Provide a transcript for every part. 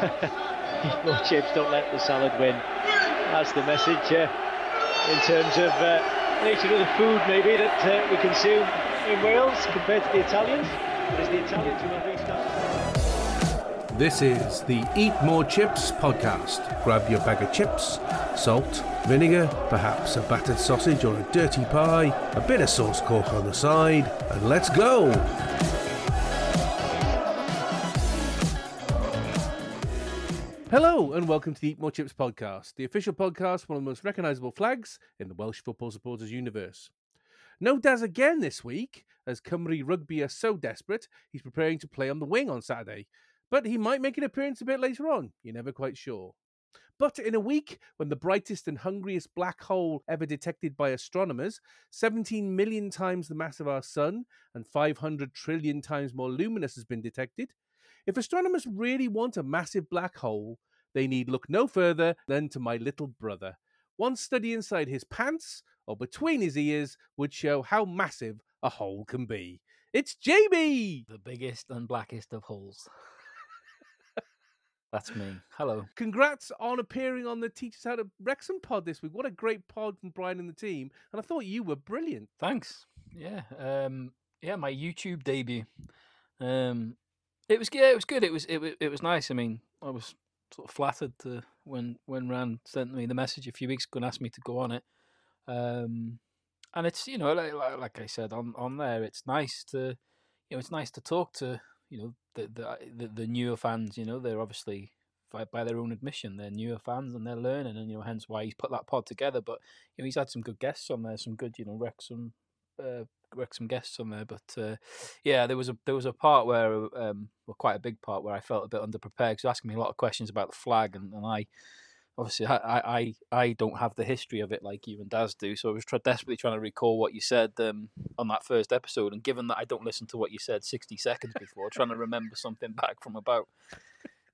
More chips, don't let the salad win. That's the message uh, in terms of uh, nature of the food, maybe that uh, we consume in Wales compared to the Italians. But it's the Italians who. This is the Eat More Chips podcast. Grab your bag of chips, salt, vinegar, perhaps a battered sausage or a dirty pie, a bit of sauce cork on the side, and let's go! Welcome to the Eat More Chips podcast, the official podcast, one of the most recognisable flags in the Welsh football supporters universe. No Daz again this week, as Cymru Rugby are so desperate, he's preparing to play on the wing on Saturday. But he might make an appearance a bit later on, you're never quite sure. But in a week when the brightest and hungriest black hole ever detected by astronomers, 17 million times the mass of our sun and 500 trillion times more luminous has been detected, if astronomers really want a massive black hole, they need look no further than to my little brother. One study inside his pants or between his ears would show how massive a hole can be. It's Jamie! The biggest and blackest of holes. That's me. Hello. Congrats on appearing on the Teachers How to Wrexham pod this week. What a great pod from Brian and the team. And I thought you were brilliant. Thanks. Yeah. Um, yeah, my YouTube debut. Um, it was yeah, it was good. It was it was it was nice. I mean, I was sort of flattered to when when Ran sent me the message a few weeks ago and asked me to go on it. Um, and it's you know like, like I said on on there, it's nice to you know it's nice to talk to you know the the the, the newer fans. You know they're obviously by, by their own admission they're newer fans and they're learning, and you know hence why he's put that pod together. But you know he's had some good guests on there, some good you know Wrexham uh, some guests on there, but uh, yeah, there was a there was a part where, um, well, quite a big part where I felt a bit underprepared because asking me a lot of questions about the flag, and, and I obviously I, I I don't have the history of it like you and Daz do, so I was try- desperately trying to recall what you said um, on that first episode, and given that I don't listen to what you said sixty seconds before, trying to remember something back from about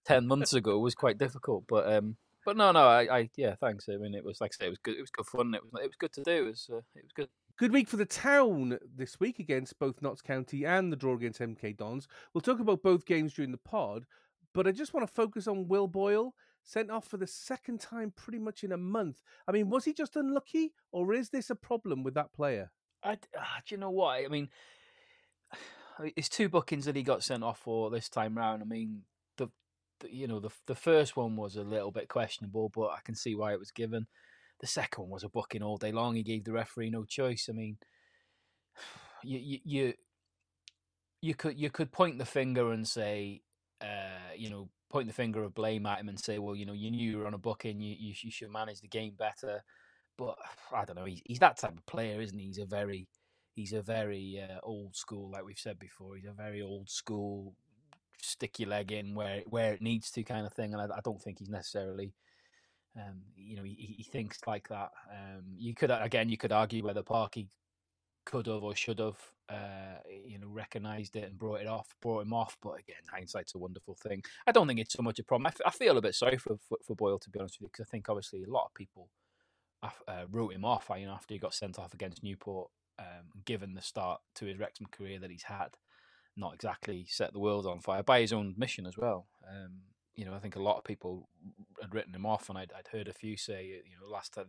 ten months ago was quite difficult, but. Um, but no, no, I, I, yeah, thanks. I mean, it was like I say, it was good. It was good fun. It was, it was good to do. It was, uh, it was good. Good week for the town this week against both Notts County and the draw against MK Dons. We'll talk about both games during the pod, but I just want to focus on Will Boyle, sent off for the second time pretty much in a month. I mean, was he just unlucky, or is this a problem with that player? I, uh, do you know what? I mean, it's two bookings that he got sent off for this time round. I mean, the, the you know the the first one was a little bit questionable, but I can see why it was given. The second one was a booking all day long. He gave the referee no choice. I mean, you you you, you could you could point the finger and say, uh, you know, point the finger of blame at him and say, well, you know, you knew you were on a booking. You you, you should manage the game better. But I don't know. He's, he's that type of player, isn't he? He's a very he's a very uh, old school, like we've said before. He's a very old school, stick your leg in where where it needs to kind of thing. And I, I don't think he's necessarily um, you know, he, he thinks like that. Um, you could again, you could argue whether Parky could have or should have, uh, you know, recognised it and brought it off, brought him off. But again, hindsight's a wonderful thing. I don't think it's so much a problem. I, f- I feel a bit sorry for, for, for Boyle to be honest with you, because I think obviously a lot of people uh, wrote him off. You know, after he got sent off against Newport, um, given the start to his Wrexham career that he's had, not exactly set the world on fire by his own mission as well. Um, you know, I think a lot of people had written him off, and I'd, I'd heard a few say, you know, last time,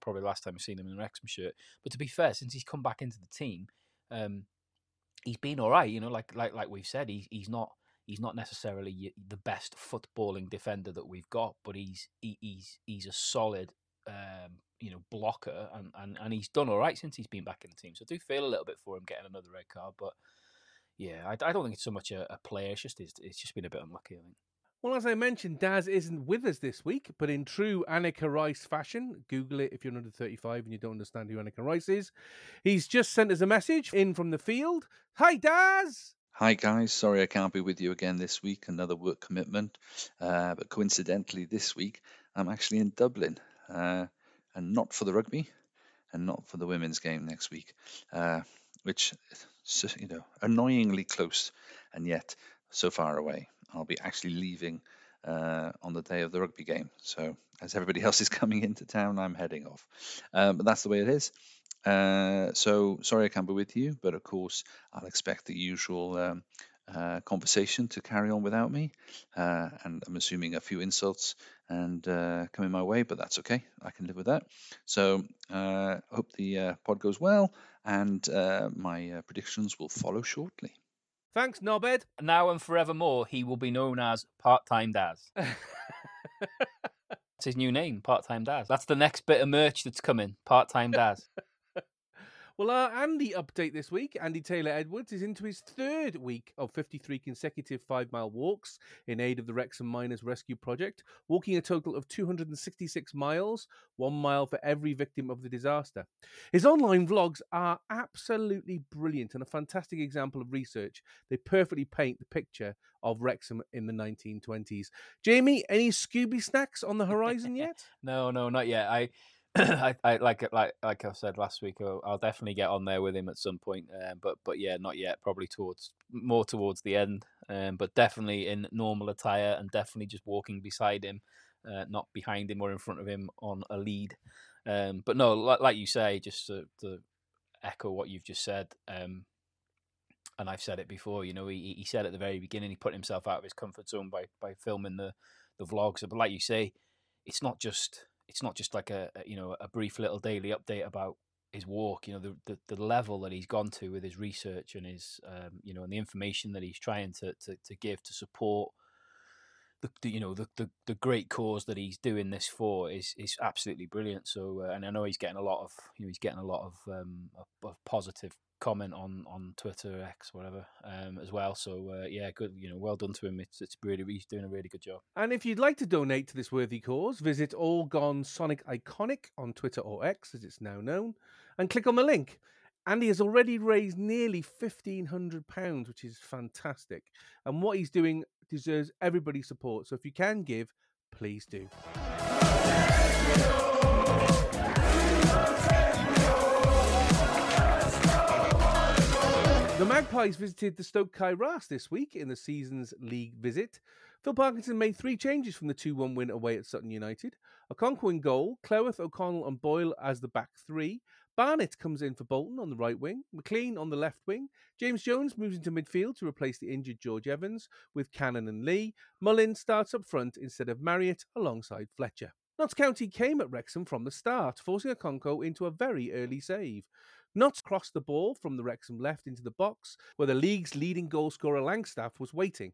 probably last time I've seen him in an Wrexham shirt. But to be fair, since he's come back into the team, um, he's been all right. You know, like like like we've said, he's he's not he's not necessarily the best footballing defender that we've got, but he's he, he's he's a solid. Um, you know, blocker, and, and, and he's done all right since he's been back in the team. So I do feel a little bit for him getting another red card, but yeah, I, I don't think it's so much a, a player. It's just it's, it's just been a bit unlucky. I think. Well, as I mentioned, Daz isn't with us this week, but in true Anneka Rice fashion, Google it if you're under 35 and you don't understand who Anneka Rice is. He's just sent us a message in from the field. Hi, Daz! Hi, guys. Sorry I can't be with you again this week, another work commitment. Uh, but coincidentally, this week, I'm actually in Dublin, uh, and not for the rugby and not for the women's game next week, uh, which, you know, annoyingly close and yet so far away. I'll be actually leaving uh, on the day of the rugby game. So as everybody else is coming into town, I'm heading off. Um, but that's the way it is. Uh, so sorry I can't be with you, but of course I'll expect the usual um, uh, conversation to carry on without me, uh, and I'm assuming a few insults and uh, coming my way, but that's okay. I can live with that. So uh, hope the pod goes well, and my predictions will follow shortly. Thanks, Knobhead. Now and forevermore, he will be known as Part Time Daz. That's his new name, Part Time Daz. That's the next bit of merch that's coming, Part Time Daz. Well, our Andy update this week, Andy Taylor Edwards, is into his third week of 53 consecutive five mile walks in aid of the Wrexham Miners Rescue Project, walking a total of 266 miles, one mile for every victim of the disaster. His online vlogs are absolutely brilliant and a fantastic example of research. They perfectly paint the picture of Wrexham in the 1920s. Jamie, any Scooby snacks on the horizon yet? no, no, not yet. I. I, I like like like I said last week. I'll, I'll definitely get on there with him at some point. Um, but but yeah, not yet. Probably towards more towards the end. Um, but definitely in normal attire and definitely just walking beside him, uh, not behind him or in front of him on a lead. Um, but no, like, like you say, just to, to echo what you've just said. Um, and I've said it before. You know, he he said at the very beginning he put himself out of his comfort zone by by filming the the vlogs. But like you say, it's not just it's not just like a, a, you know a brief little daily update about his walk. You know the, the, the level that he's gone to with his research and his um, you know and the information that he's trying to to, to give to support the, the you know the, the the great cause that he's doing this for is is absolutely brilliant. So uh, and I know he's getting a lot of you know he's getting a lot of um of, of positive comment on on Twitter X whatever um as well. So uh, yeah, good you know well done to him. It's it's really he's doing a really good job. And if you'd like to donate to this worthy cause, visit All Gone Sonic Iconic on Twitter or X, as it's now known, and click on the link. Andy has already raised nearly £1,500, which is fantastic. And what he's doing deserves everybody's support. So if you can give, please do. The Magpies visited the STōK Cae Ras this week in the season's league visit. Phil Parkinson made three changes from the 2 1 win away at Sutton United. Okonkwo in goal, Cleworth, O'Connell, and Boyle as the back three. Barnett comes in for Bolton on the right wing, McLean on the left wing. James Jones moves into midfield to replace the injured George Evans with Cannon and Lee. Mullin starts up front instead of Marriott alongside Fletcher. Notts County came at Wrexham from the start, forcing Okonkwo into a very early save. Notts crossed the ball from the Wrexham left into the box, where the league's leading goalscorer Langstaff was waiting.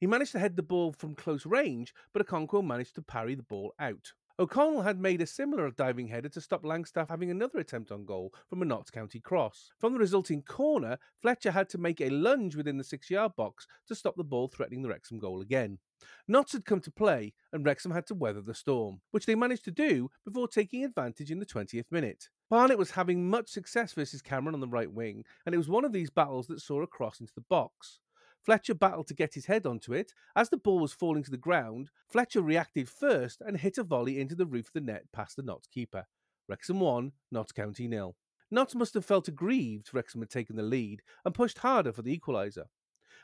He managed to head the ball from close range, but Okonkwo managed to parry the ball out. O'Connell had made a similar diving header to stop Langstaff having another attempt on goal from a Notts County cross. From the resulting corner, Fletcher had to make a lunge within the six yard box to stop the ball threatening the Wrexham goal again. Notts had come to play, and Wrexham had to weather the storm, which they managed to do before taking advantage in the 20th minute. Barnett was having much success versus Cameron on the right wing, and it was one of these battles that saw a cross into the box. Fletcher battled to get his head onto it. As the ball was falling to the ground, Fletcher reacted first and hit a volley into the roof of the net past the Notts keeper. Wrexham won, Notts County nil. Notts must have felt aggrieved Wrexham had taken the lead and pushed harder for the equaliser.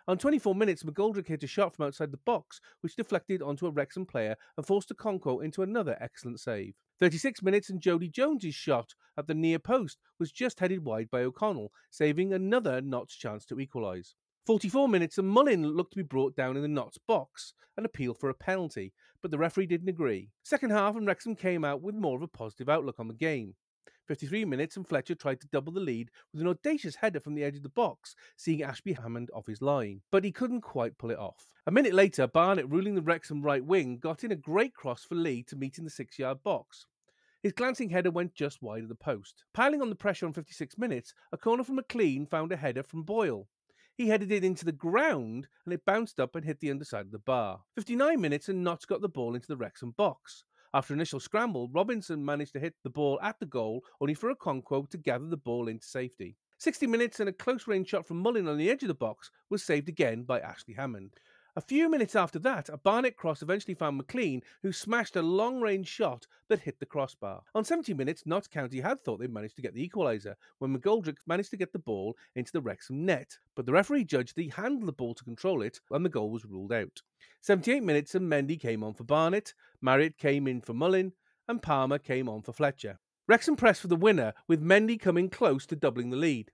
On 24 minutes, McGoldrick hit a shot from outside the box, which deflected onto a Wrexham player and forced Okonkwo into another excellent save. 36 minutes and Jodi Jones's shot at the near post was just headed wide by O'Connell, saving another Notts chance to equalise. 44 minutes and Mullin looked to be brought down in the Notts box and appeal for a penalty, but the referee didn't agree. Second half and Wrexham came out with more of a positive outlook on the game. 53 minutes and Fletcher tried to double the lead with an audacious header from the edge of the box, seeing Ashby Hammond off his line, but he couldn't quite pull it off. A minute later, Barnett, ruling the Wrexham right wing, got in a great cross for Lee to meet in the six yard box. His glancing header went just wide of the post. Piling on the pressure on 56 minutes, a corner from McLean found a header from Boyle. He headed it into the ground and it bounced up and hit the underside of the bar. 59 minutes and Notts got the ball into the Wrexham box. After initial scramble, Robinson managed to hit the ball at the goal, only for Okonkwo to gather the ball into safety. 60 minutes and a close range shot from Mullin on the edge of the box was saved again by Ashley Hammond. A few minutes after that, a Barnett cross eventually found McLean, who smashed a long range shot that hit the crossbar. On 70 minutes, Notts County had thought they'd managed to get the equaliser when McGoldrick managed to get the ball into the Wrexham net, but the referee judged that he handled the ball to control it and the goal was ruled out. 78 minutes and Mendy came on for Barnett, Marriott came in for Mullin, and Palmer came on for Fletcher. Wrexham pressed for the winner, with Mendy coming close to doubling the lead.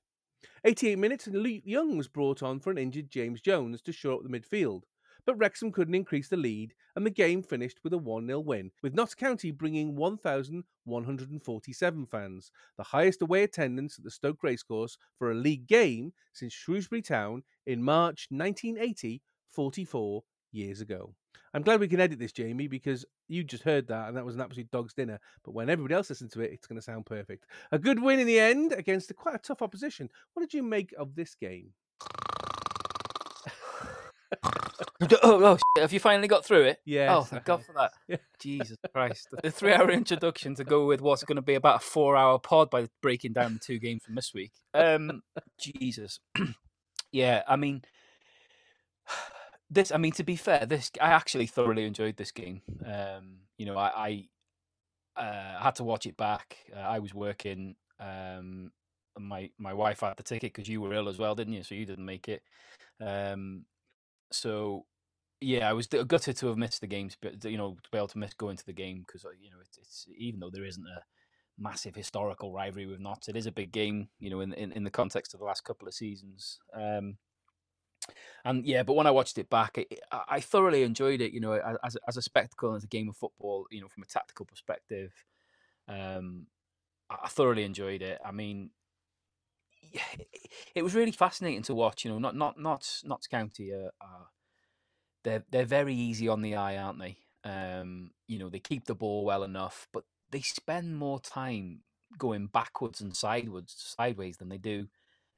88 minutes and Luke Young was brought on for an injured James Jones to shore up the midfield. But Wrexham couldn't increase the lead, and the game finished with a 1 0 win, with Notts County bringing 1,147 fans, the highest away attendance at the STōK Racecourse for a league game since Shrewsbury Town in March 1980, 44 years ago. I'm glad we can edit this, Jamie, because you just heard that and that was an absolute dog's dinner. But when everybody else listens to it, it's going to sound perfect. A good win in the end against a quite a tough opposition. What did you make of this game? oh, oh shit, have you finally got through it? Yeah. Oh, thank God for that. Yeah. Jesus Christ. The three hour introduction to go with what's going to be about a four hour pod by breaking down the two games from this week. Um, Jesus. yeah, I mean, this, I mean, to be fair, this, I actually thoroughly enjoyed this game. Um, you know, I, I uh, had to watch it back. Uh, I was working. Um, my my wife had the ticket because you were ill as well, didn't you? So you didn't make it. Um, so yeah, I was gutted to have missed the games, but you know, to be able to miss going to the game because you know it's, it's even though there isn't a massive historical rivalry with Notts, it is a big game. You know, in in, in the context of the last couple of seasons. Um, and yeah, but when I watched it back, it, I, thoroughly enjoyed it. You know, as as a spectacle as a game of football. You know, from a tactical perspective, um, I thoroughly enjoyed it. I mean, it, it was really fascinating to watch. You know, not not not Notts County are, are they're they're very easy on the eye, aren't they? Um, you know, they keep the ball well enough, but they spend more time going backwards and sideways sideways than they do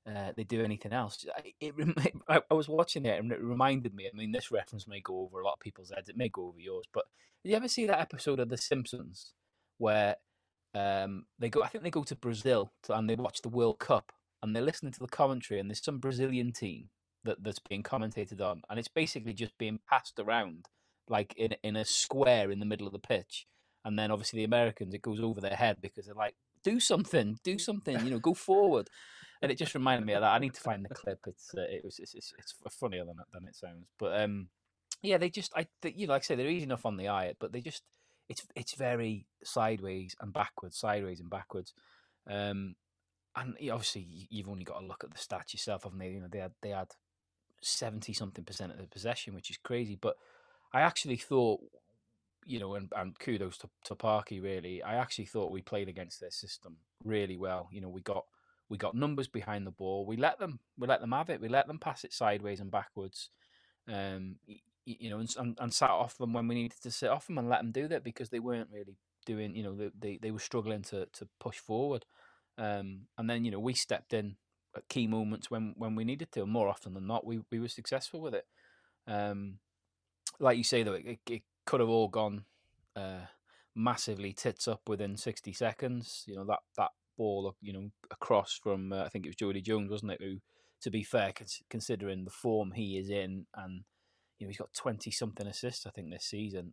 uh, they do anything else. I- It, I, I was watching it and it reminded me. I mean, this reference may go over a lot of people's heads. It may go over yours, but did you ever see that episode of The Simpsons where um, they go? I think they go to Brazil to, and they watch the World Cup and they're listening to the commentary and there's some Brazilian team that, that's being commentated on and it's basically just being passed around like in in a square in the middle of the pitch. And then obviously the Americans, it goes over their head because they're like, "Do something, do something, you know, go forward." and it just reminded me of that. I need to find the clip. It's uh, it was it's, it's, it's funnier than than it sounds. But um, yeah, they just I they, you know like I say they're easy enough on the eye, but they just it's it's very sideways and backwards, sideways and backwards. Um, and obviously you've only got to look at the stats yourself, haven't they? You know they had they had seventy something percent of the possession, which is crazy. But I actually thought. You know, and, and kudos to, to Parky. Really, I actually thought we played against their system really well. You know, we got we got numbers behind the ball. We let them we let them have it. We let them pass it sideways and backwards. Um, you know, and, and and sat off them when we needed to sit off them and let them do that because they weren't really doing. You know, they they, they were struggling to to push forward. Um, and then you know we stepped in at key moments when when we needed to. More often than not, we we were successful with it. Um, like you say though, it, it could have all gone uh, massively tits up within sixty seconds. You know that that ball, you know, across from uh, I think it was Jodi Jones, wasn't it? Who, to be fair, considering the form he is in, and you know he's got twenty something assists, I think this season.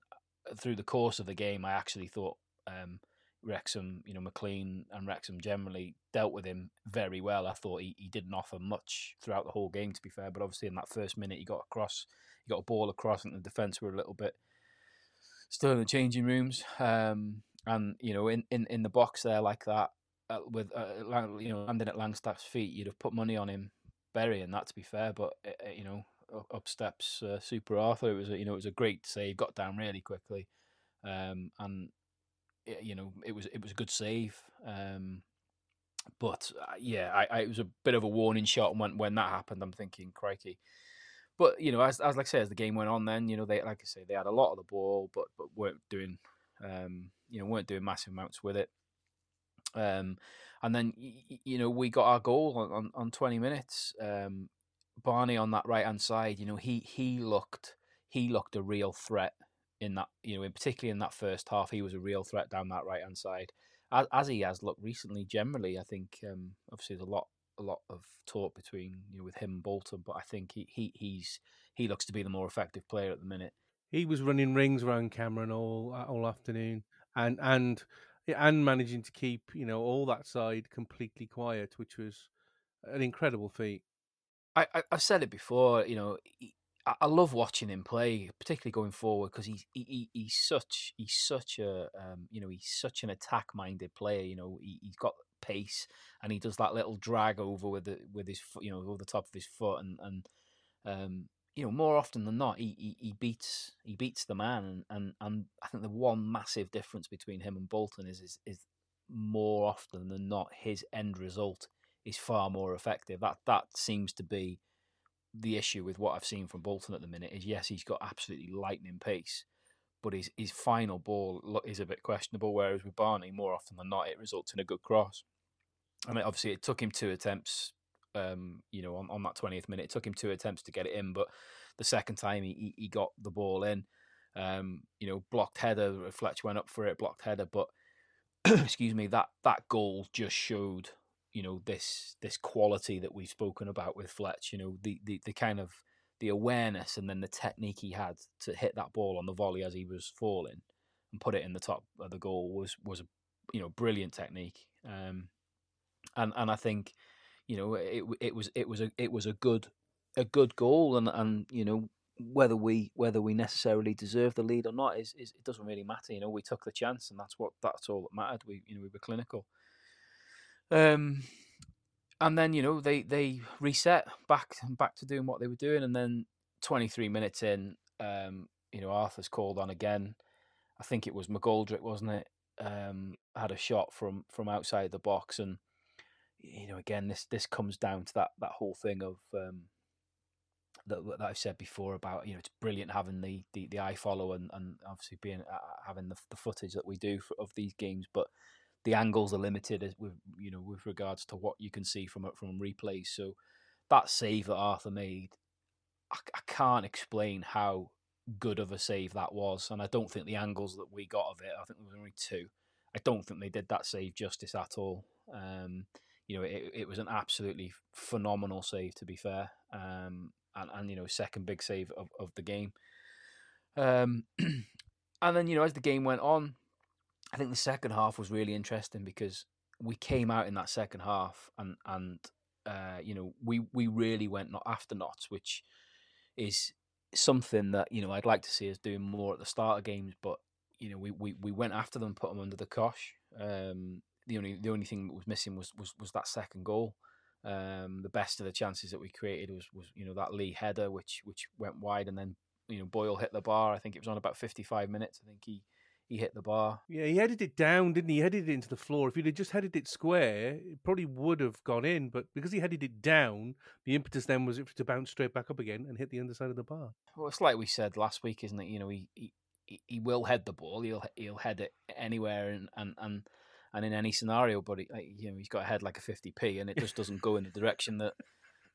Uh, Through the course of the game, I actually thought um, Wrexham, you know, McLean and Wrexham generally dealt with him very well. I thought he, he didn't offer much throughout the whole game, to be fair. But obviously, in that first minute, he got across, he got a ball across, and the defence were a little bit still in the changing rooms. Um, and you know, in, in, in the box there like that, uh, with uh, you know landing at Langstaff's feet, you'd have put money on him burying that. To be fair, but uh, uh, you know, up, steps uh, Super Arthur. It was a, you know it was a great save, got down really quickly, um, and you know it was it was a good save. Um, but uh, yeah, I, I, it was a bit of a warning shot. When when that happened, I'm thinking, crikey. But you know, as as like I say, as the game went on, then you know they like I say they had a lot of the ball, but but weren't doing um, you know weren't doing massive amounts with it. Um, and then you know we got our goal on, on, on 20 minutes. Um, Barney on that right hand side, you know he he looked he looked a real threat in that you know in particularly in that first half he was a real threat down that right hand side as, as he has looked recently generally I think um, obviously there's a lot a lot of talk between you know with him and Bolton but I think he, he he's he looks to be the more effective player at the minute He was running rings around Cameron all uh, all afternoon, and and and managing to keep you know all that side completely quiet, which was an incredible feat. I, I I've said it before. You know, he, I, love watching him play, particularly going forward, because he's he, he, he's such he's such a um, you know he's such an attack minded player. You know, he, he's got pace, and he does that little drag over with the with his you know, over the top of his foot, and and um, you know, more often than not, he, he, he beats he beats the man, and, and and I think the one massive difference between him and Bolton is is is more often than not his end result is far more effective. That that seems to be the issue with what I've seen from Bolton at the minute. Is yes, he's got absolutely lightning pace, but his his final ball is a bit questionable. Whereas with Barney, more often than not, it results in a good cross. I mean, obviously, it took him two attempts um, you know, on, on that 20th minute. It took him two attempts to get it in, but the second time he, he got the ball in. Um, you know, blocked header. Fletch went up for it, blocked header, but excuse me, that that goal just showed, you know, this this quality that we've spoken about with Fletch. You know, the the, the kind of the awareness and then the technique he had to hit that ball on the volley as he was falling and put it in the top of the goal was was a you know brilliant technique. Um, and and I think you know, it it was it was a it was a good a good goal, and and you know whether we whether we necessarily deserve the lead or not is, is it doesn't really matter. You know, we took the chance, and that's what that's all that mattered. We you know we were clinical. Um, and then you know they they reset back back to doing what they were doing, and then 23 minutes in, um, you know Arthur's called on again. I think it was McGoldrick, wasn't it? Um, had a shot from from outside the box, and you know, again, this this comes down to that that whole thing of um, that that I've said before about you know it's brilliant having the the, the iFollow and and obviously being uh, having the, the footage that we do for, of these games, but the angles are limited with you know with regards to what you can see from from replays. So that save that Arthur made, I, I can't explain how good of a save that was, and I don't think the angles that we got of it. I think there was only two. I don't think they did that save justice at all. Um, you know, it, it was an absolutely phenomenal save to be fair, um, and and you know, second big save of, of the game. Um, and then you know, as the game went on, I think the second half was really interesting because we came out in that second half, and and uh, you know, we we really went not after Notts, which is something that you know I'd like to see us doing more at the start of games, but you know, we, we, we went after them, put them under the cosh. Um, the only the only thing that was missing was was, was that second goal. Um, the best of the chances that we created was was you know that Lee header which which went wide and then you know Boyle hit the bar. I think it was on about fifty five minutes. I think he he hit the bar. Yeah, he headed it down, didn't he? He headed it into the floor. If he'd have just headed it square, it probably would have gone in. But because he headed it down, the impetus then was to bounce straight back up again and hit the underside of the bar. Well, it's like we said last week, isn't it? You know, he he, he will head the ball. He'll he'll head it anywhere and and and and in any scenario. But he, you know he's got a head like a fifty p, and it just doesn't go in the direction that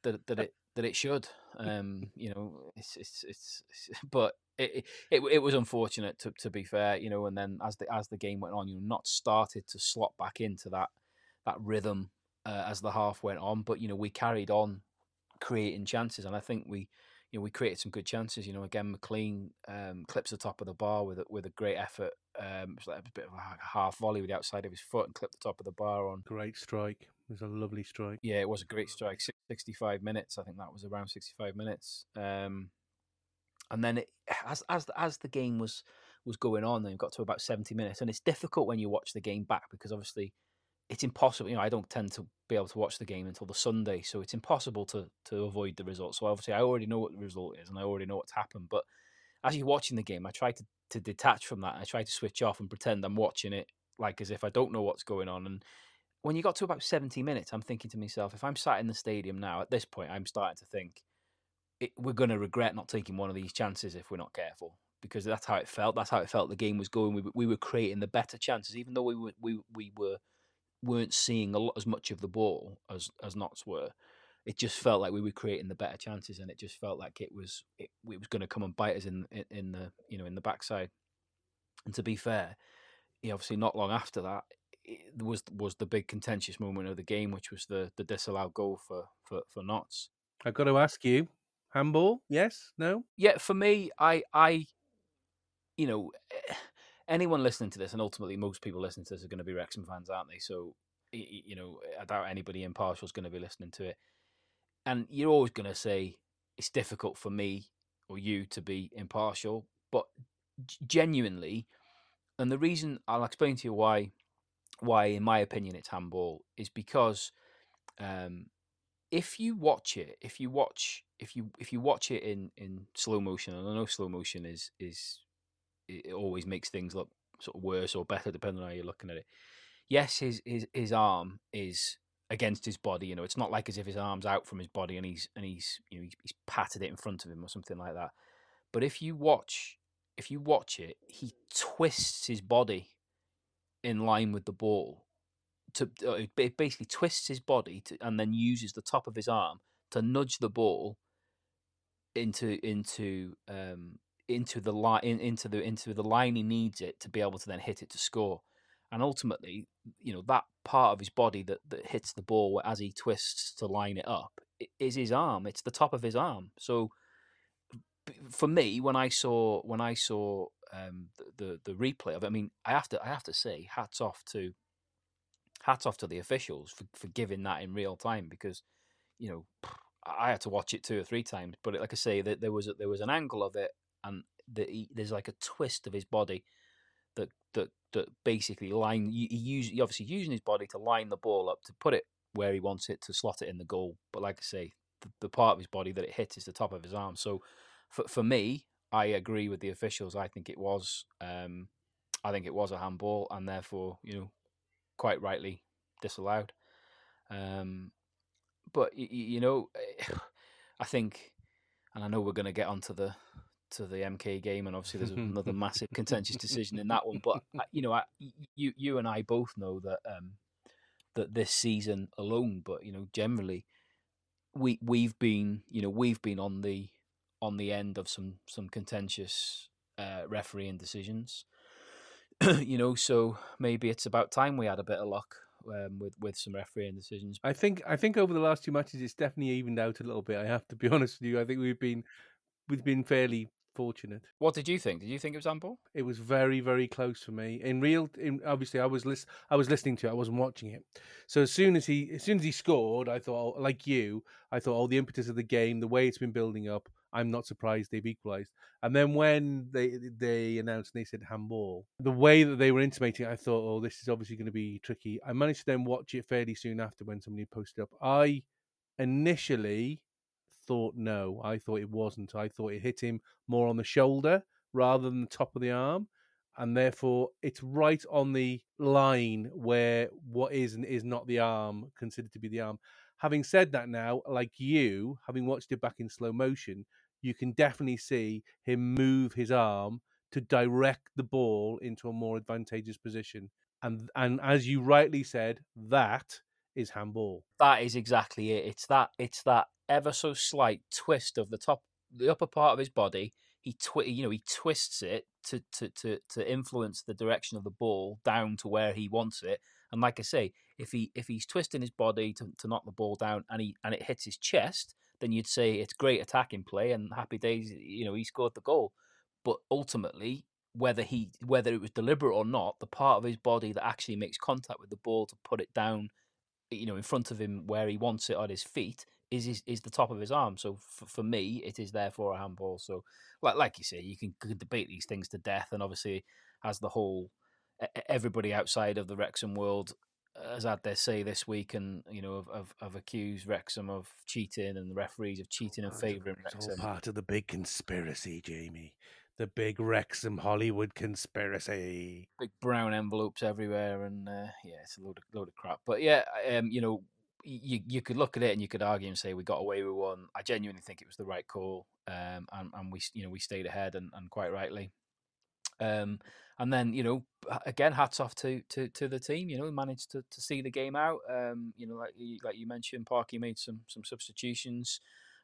that that it that it should. Um, you know, it's it's it's, it's but it, it it was unfortunate to to be fair. You know, and then as the as the game went on, you know, not started to slot back into that that rhythm uh, as the half went on. But you know, we carried on creating chances, and I think we you know, we created some good chances. You know, again, McLean um, clips the top of the bar with a, with a great effort. Um, it was like a bit of a half volley with the outside of his foot and clipped the top of the bar on. Great strike. It was a lovely strike. Yeah, it was a great strike. Sixty-five minutes. I think that was around sixty-five minutes. Um, and then it, as as as the game was was going on, then it got to about seventy minutes, and it's difficult when you watch the game back because obviously it's impossible. You know, I don't tend to be able to watch the game until the Sunday, so it's impossible to to avoid the result. So obviously, I already know what the result is, and I already know what's happened. But as you're watching the game, I try to to detach from that. I try to switch off and pretend I'm watching it like as if I don't know what's going on. And when you got to about 70 minutes, I'm thinking to myself, if I'm sat in the stadium now, at this point, I'm starting to think it, we're going to regret not taking one of these chances if we're not careful. Because that's how it felt. That's how it felt. The game was going. We, we were creating the better chances, even though we were we we were weren't seeing a lot as much of the ball as as Notts were. It just felt like we were creating the better chances, and it just felt like it was it, it was going to come and bite us in, in, in the you know in the backside. And to be fair, obviously not long after that it was was the big contentious moment of the game, which was the the disallowed goal for for for Notts. I've got to ask you, handball? Yes? No? Yeah, for me, I I, you know. Eh, anyone listening to this, and ultimately most people listening to this are going to be Wrexham fans, aren't they? So, you know, I doubt anybody impartial is going to be listening to it. And you're always going to say it's difficult for me or you to be impartial, but genuinely, and the reason I'll explain to you why why, in my opinion, it's handball is because um, if you watch it, if you watch, if you if you watch it in in slow motion, and I know slow motion is is it always makes things look sort of worse or better depending on how you're looking at it. Yes, his his his arm is against his body. You know, it's not like as if his arm's out from his body and he's and he's you know he's, patted it in front of him or something like that. But if you watch if you watch it, he twists his body in line with the ball. To uh, it basically twists his body to, and then uses the top of his arm to nudge the ball into into um, into the line in, into the into the line he needs it to be able to then hit it to score. And ultimately, you know that part of his body that, that hits the ball as he twists to line it up is his arm. It's the top of his arm. So for me, when I saw when I saw um, the, the, the replay of it, I mean, I have to I have to say, hats off to hats off to the officials for, for giving that in real time because you know I had to watch it two or three times. But like I say, that there was a, there was an angle of it, and the, there's like a twist of his body that that that basically line he, he, use, he obviously using his body to line the ball up to put it where he wants it to slot it in the goal. But like I say, the, the part of his body that it hits is the top of his arm. So for for me, I agree with the officials. I think it was, um, I think it was a handball, and therefore, you know, quite rightly disallowed. Um, but you, you know, I think, and I know we're going to get onto the to the MK game, and obviously there's another massive contentious decision in that one. But you know, I, you you and I both know that um, that this season alone, but you know, generally, we we've been you know we've been on the on the end of some some contentious uh, refereeing decisions. you know, so maybe it's about time we had a bit of luck um, with with some refereeing decisions. I think I think over the last two matches, it's definitely evened out a little bit. I have to be honest with you. I think we've been we've been fairly fortunate. What did you think? Did you think it was handball? It was very, very close for me. In real, in obviously, I was lis- I was listening to it. I wasn't watching it. So as soon as he, as soon as he scored, I thought, oh, like you, I thought, oh, the impetus of the game, the way it's been building up, I'm not surprised they've equalised. And then when they they announced and they said handball, the way that they were intimating, I thought, oh, this is obviously going to be tricky. I managed to then watch it fairly soon after when somebody posted up. I initially thought no. I thought it wasn't. I thought it hit him more on the shoulder rather than the top of the arm. And therefore, it's right on the line where what is and is not the arm considered to be the arm. Having said that, now, like you, having watched it back in slow motion, you can definitely see him move his arm to direct the ball into a more advantageous position. And and as you rightly said, that is handball. That is exactly it. It's that it's that ever so slight twist of the top, the upper part of his body. He twi- you know, he twists it to, to to to influence the direction of the ball down to where he wants it. And like I say, if he if he's twisting his body to, to knock the ball down and he and it hits his chest, then you'd say it's great attacking play and happy days. You know, he scored the goal. But ultimately, whether he whether it was deliberate or not, the part of his body that actually makes contact with the ball to put it down, you know, in front of him where he wants it on his feet is is, is the top of his arm. So for, for me, it is therefore a handball. So like like you say, you can, can debate these things to death, and obviously as the whole everybody outside of the Wrexham world has had their say this week, and you know, have, have, accused Wrexham of cheating, and the referees of cheating and favouring Wrexham. It's all part of the big conspiracy, Jamie. The big Wrexham Hollywood conspiracy. Big brown envelopes everywhere, and uh, yeah, it's a load of load of crap. But yeah, um, you know, you you could look at it and you could argue and say we got away with one. I genuinely think it was the right call, um, and and we you know we stayed ahead and, and quite rightly. Um, and then you know again, hats off to to, to the team. You know, managed to, to see the game out. Um, you know, like like you mentioned, Parky made some some substitutions.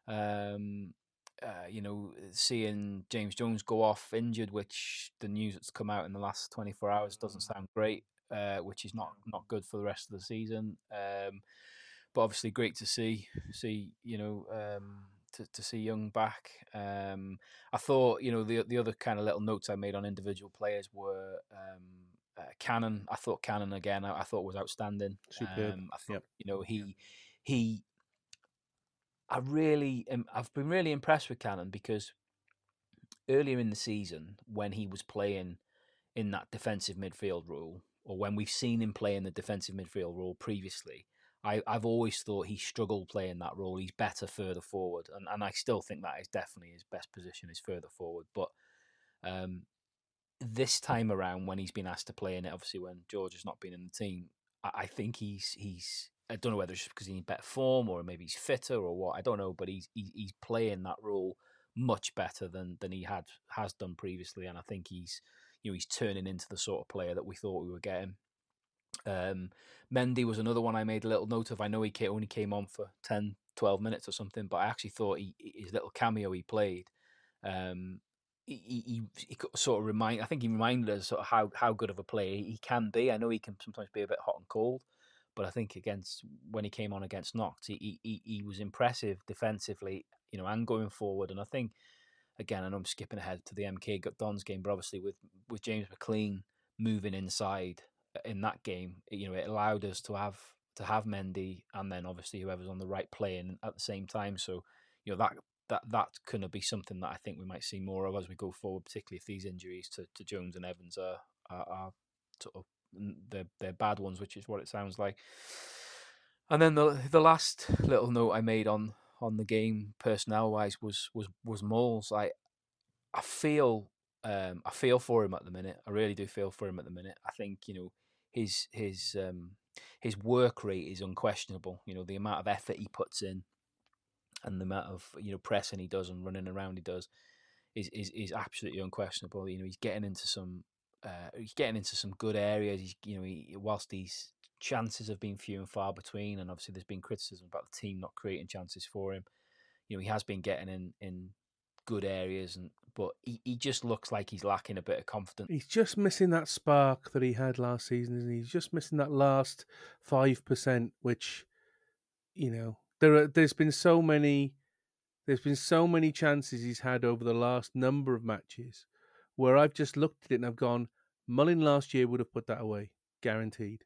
Um, uh, you know, seeing James Jones go off injured, which the news that's come out in the last 24 hours doesn't mm. sound great, uh, which is not not good for the rest of the season. Um, but obviously, great to see see you know um, to, to see Young back. Um, I thought, you know, the the other kind of little notes I made on individual players were um, uh, Cannon. I thought Cannon again. I, I thought was outstanding. Superb. Um, I thought, yep. you know, he he. I really, am, I've been really impressed with Cannon because earlier in the season when he was playing in that defensive midfield role, or when we've seen him play in the defensive midfield role previously, I, I've always thought he struggled playing that role. He's better further forward, and, and I still think that is definitely his best position is further forward. But um, this time around, when he's been asked to play in it, obviously when George has not been in the team, I, I think he's he's I don't know whether it's because he's in better form or maybe he's fitter or what. I don't know, but he's he, he's playing that role much better than than he had has done previously, and I think he's you know he's turning into the sort of player that we thought we were getting. Um, Mendy was another one I made a little note of. I know he only came on for 10, 12 minutes or something, but I actually thought he, his little cameo he played, um, he, he, he sort of remind. I think he reminded us sort of how how good of a player he can be. I know he can sometimes be a bit hot and cold, but I think against when he came on against Notts, he he, he was impressive defensively, you know, and going forward. And I think again, I know I'm skipping ahead to the MK Dons game, but obviously with with James McLean moving inside in that game, you know, it allowed us to have to have Mendy and then obviously whoever's on the right playing at the same time. So you know that that going to be something that I think we might see more of as we go forward, particularly if these injuries to, to Jones and Evans are, are, are sort of they're, they're bad ones, which is what it sounds like. And then the the last little note I made on on the game personnel wise was was was Mols. I I feel um, I feel for him at the minute. I really do feel for him at the minute. I think you know his his um, his work rate is unquestionable. You know the amount of effort he puts in and the amount of you know pressing he does and running around he does is is, is absolutely unquestionable. You know, he's getting into some uh, he's getting into some good areas. He's you know, he, whilst these chances have been few and far between, and obviously there's been criticism about the team not creating chances for him. You know, he has been getting in in good areas, and but he, he just looks like he's lacking a bit of confidence. He's just missing that spark that he had last season, and he's just missing that last five percent, which you know there are, there's been so many there's been so many chances he's had over the last number of matches where I've just looked at it and I've gone, Mullin last year would have put that away, guaranteed.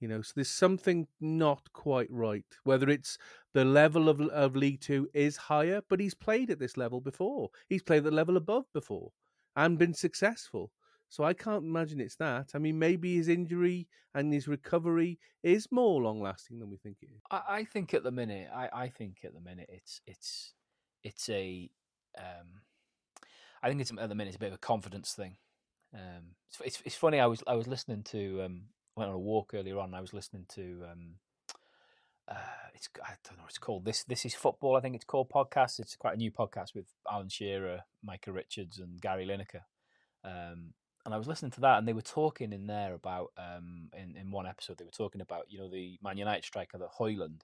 You know, so there's something not quite right. Whether it's the level of of League Two is higher, but he's played at this level before. He's played at the level above before and been successful. So I can't imagine it's that. I mean, maybe his injury and his recovery is more long lasting than we think it is. I, I, think at the minute, I, I think at the minute it's it's it's a um, I think it's at the minute it's a bit of a confidence thing. Um, it's, it's, it's funny. I was I was listening to um, went on a walk earlier on. I was listening to um, uh, it's I don't know what it's called. This this is football. I think it's called podcast. It's quite a new podcast with Alan Shearer, Micah Richards, and Gary Lineker. Um, and I was listening to that, and they were talking in there about um, in in one episode they were talking about you know the Man United striker, the Højlund,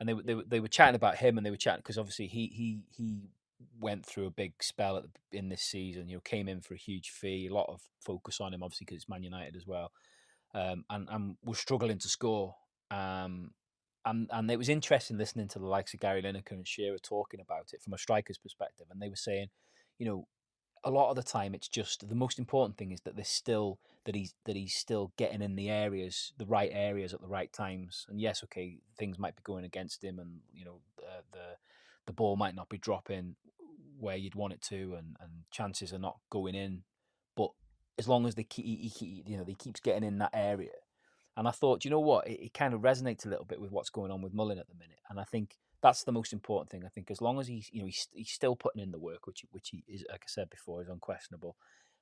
and they they they were chatting about him, and they were chatting because obviously he he he went through a big spell the, in this season. You know, came in for a huge fee, a lot of focus on him, obviously because it's Man United as well, um, and and was struggling to score. Um, and and it was interesting listening to the likes of Gary Lineker and Shearer talking about it from a striker's perspective, and they were saying, you know, a lot of the time it's just the most important thing is that there's still that he's that he's still getting in the areas the right areas at the right times and yes okay things might be going against him and you know uh, the the ball might not be dropping where you'd want it to and and chances are not going in as long as they keep he, he, you know he keeps getting in that area and I thought you know what it, it kind of resonates a little bit with what's going on with Mullin at the minute and I think that's the most important thing. I think as long as he's you know he's he's still putting in the work, which which he is like I said before is unquestionable,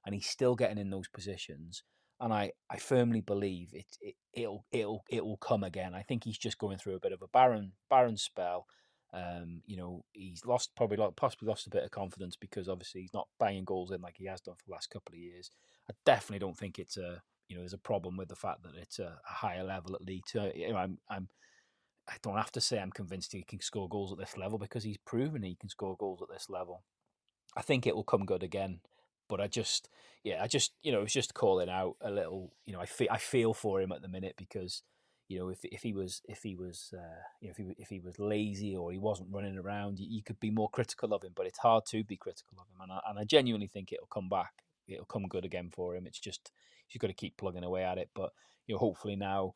and he's still getting in those positions. And I, I firmly believe it, it it'll it'll it'll come again. I think he's just going through a bit of a barren barren spell. Um, you know, he's lost probably possibly lost a bit of confidence because obviously he's not banging goals in like he has done for the last couple of years. I definitely don't think it's a you know there's a problem with the fact that it's a, a higher level at Two. You know, I'm I'm I don't have to say I'm convinced he can score goals at this level because he's proven he can score goals at this level. I think it will come good again, but I just, yeah, I just, you know, it's just calling out a little. You know, I feel I feel for him at the minute because, you know, if if he was if he was uh, you know if he if he was lazy or he wasn't running around, you, you, could be more critical of him. But it's hard to be critical of him, and I, and I genuinely think it'll come back. It'll come good again for him. It's just he's got to keep plugging away at it. But you know, hopefully now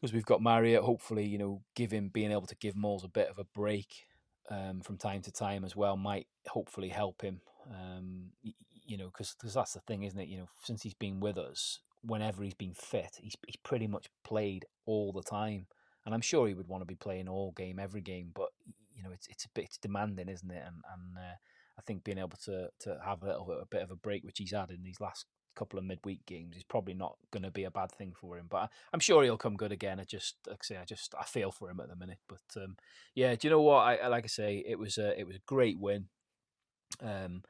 because we've got Marriott. Hopefully, you know, him being able to give Mols a bit of a break um, from time to time as well might hopefully help him. Um, you know, because that's the thing, isn't it? You know, since he's been with us, whenever he's been fit, he's he's pretty much played all the time, and I'm sure he would want to be playing all game, every game. But you know, it's it's a bit demanding, isn't it? And and uh, I think being able to to have a little bit, a bit of a break, which he's had in these last couple of midweek games is probably not going to be a bad thing for him. But I'm sure he'll come good again. I just, like I say, I just I feel for him at the minute. But um, yeah, do you know what? I like I say, it was a it was a great win. Um,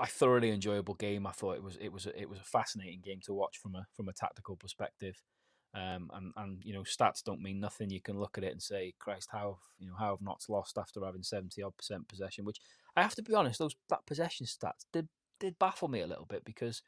a, thoroughly enjoyable game. I thought it was it was a, it was a fascinating game to watch from a from a tactical perspective. Um, and and you know stats don't mean nothing. You can look at it and say, Christ, how have, you know how have Notts lost after having seventy odd percent possession? Which I have to be honest, those that possession stats did did baffle me a little bit because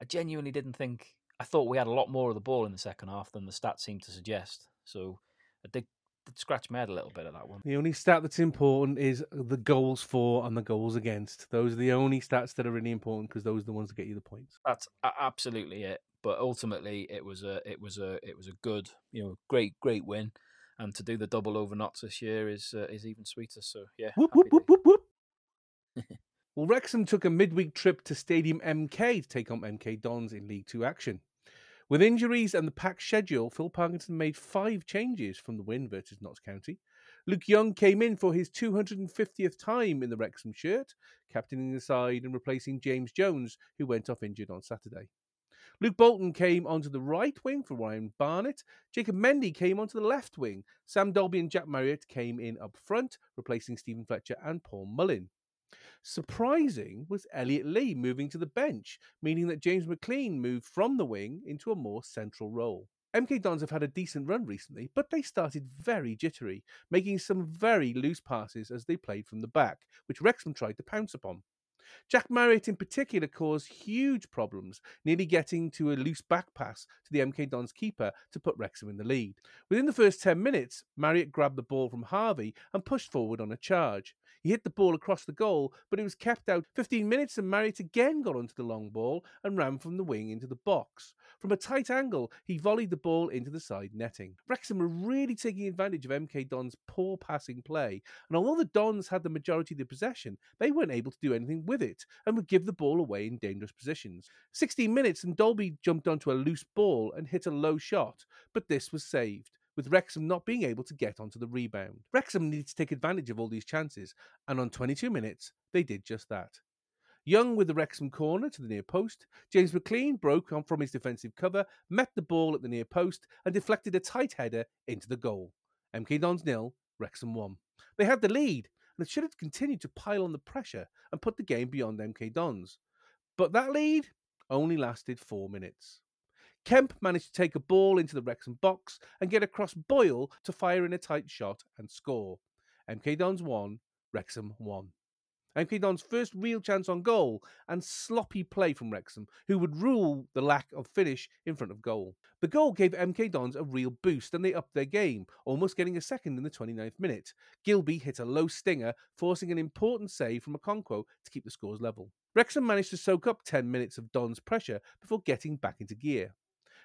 I genuinely didn't think. I thought we had a lot more of the ball in the second half than the stats seemed to suggest. So I did, did scratch my head a little bit at that one. The only stat that's important is the goals for and the goals against. Those are the only stats that are really important because those are the ones that get you the points. That's absolutely it. But ultimately, it was a it was a it was a good you know great great win, and to do the double over Notts this year is uh, is even sweeter. So yeah, whoop whoop whoop whoop whoop. Well, Wrexham took a midweek trip to Stadium MK to take on MK Dons in League Two action. With injuries and the packed schedule, Phil Parkinson made five changes from the win versus Notts County. Luke Young came in for his 250th time in the Wrexham shirt, captaining the side and replacing James Jones, who went off injured on Saturday. Luke Bolton came onto the right wing for Ryan Barnett. Jacob Mendy came onto the left wing. Sam Dalby and Jack Marriott came in up front, replacing Steven Fletcher and Paul Mullin. Surprising was Elliot Lee moving to the bench, meaning that James McLean moved from the wing into a more central role. MK Dons have had a decent run recently, but they started very jittery, making some very loose passes as they played from the back, which Wrexham tried to pounce upon. Jack Marriott in particular caused huge problems, nearly getting to a loose back pass to the MK Dons keeper to put Wrexham in the lead. Within the first 10 minutes, Marriott grabbed the ball from Harvey and pushed forward on a charge. He hit the ball across the goal, but it was kept out 15 minutes and Marriott again got onto the long ball and ran from the wing into the box. From a tight angle, he volleyed the ball into the side netting. Wrexham were really taking advantage of MK Don's poor passing play, and although the Dons had the majority of the possession, they weren't able to do anything with it and would give the ball away in dangerous positions. 16 minutes and Dalby jumped onto a loose ball and hit a low shot, but this was saved with Wrexham not being able to get onto the rebound. Wrexham needed to take advantage of all these chances, and on 22 minutes, they did just that. Young with the Wrexham corner to the near post. James McLean broke on from his defensive cover, met the ball at the near post, and deflected a tight header into the goal. MK Dons nil, Wrexham one. They had the lead, and it should have continued to pile on the pressure and put the game beyond MK Dons. But that lead only lasted four minutes. Kemp managed to take a ball into the Wrexham box and get across Boyle to fire in a tight shot and score. MK Dons won, Wrexham won. MK Don's first real chance on goal and sloppy play from Wrexham, who would rule the lack of finish in front of goal. The goal gave MK Dons a real boost and they upped their game, almost getting a second in the 29th minute. Gilbey hit a low stinger, forcing an important save from Okonkwo to keep the scores level. Wrexham managed to soak up 10 minutes of Don's pressure before getting back into gear.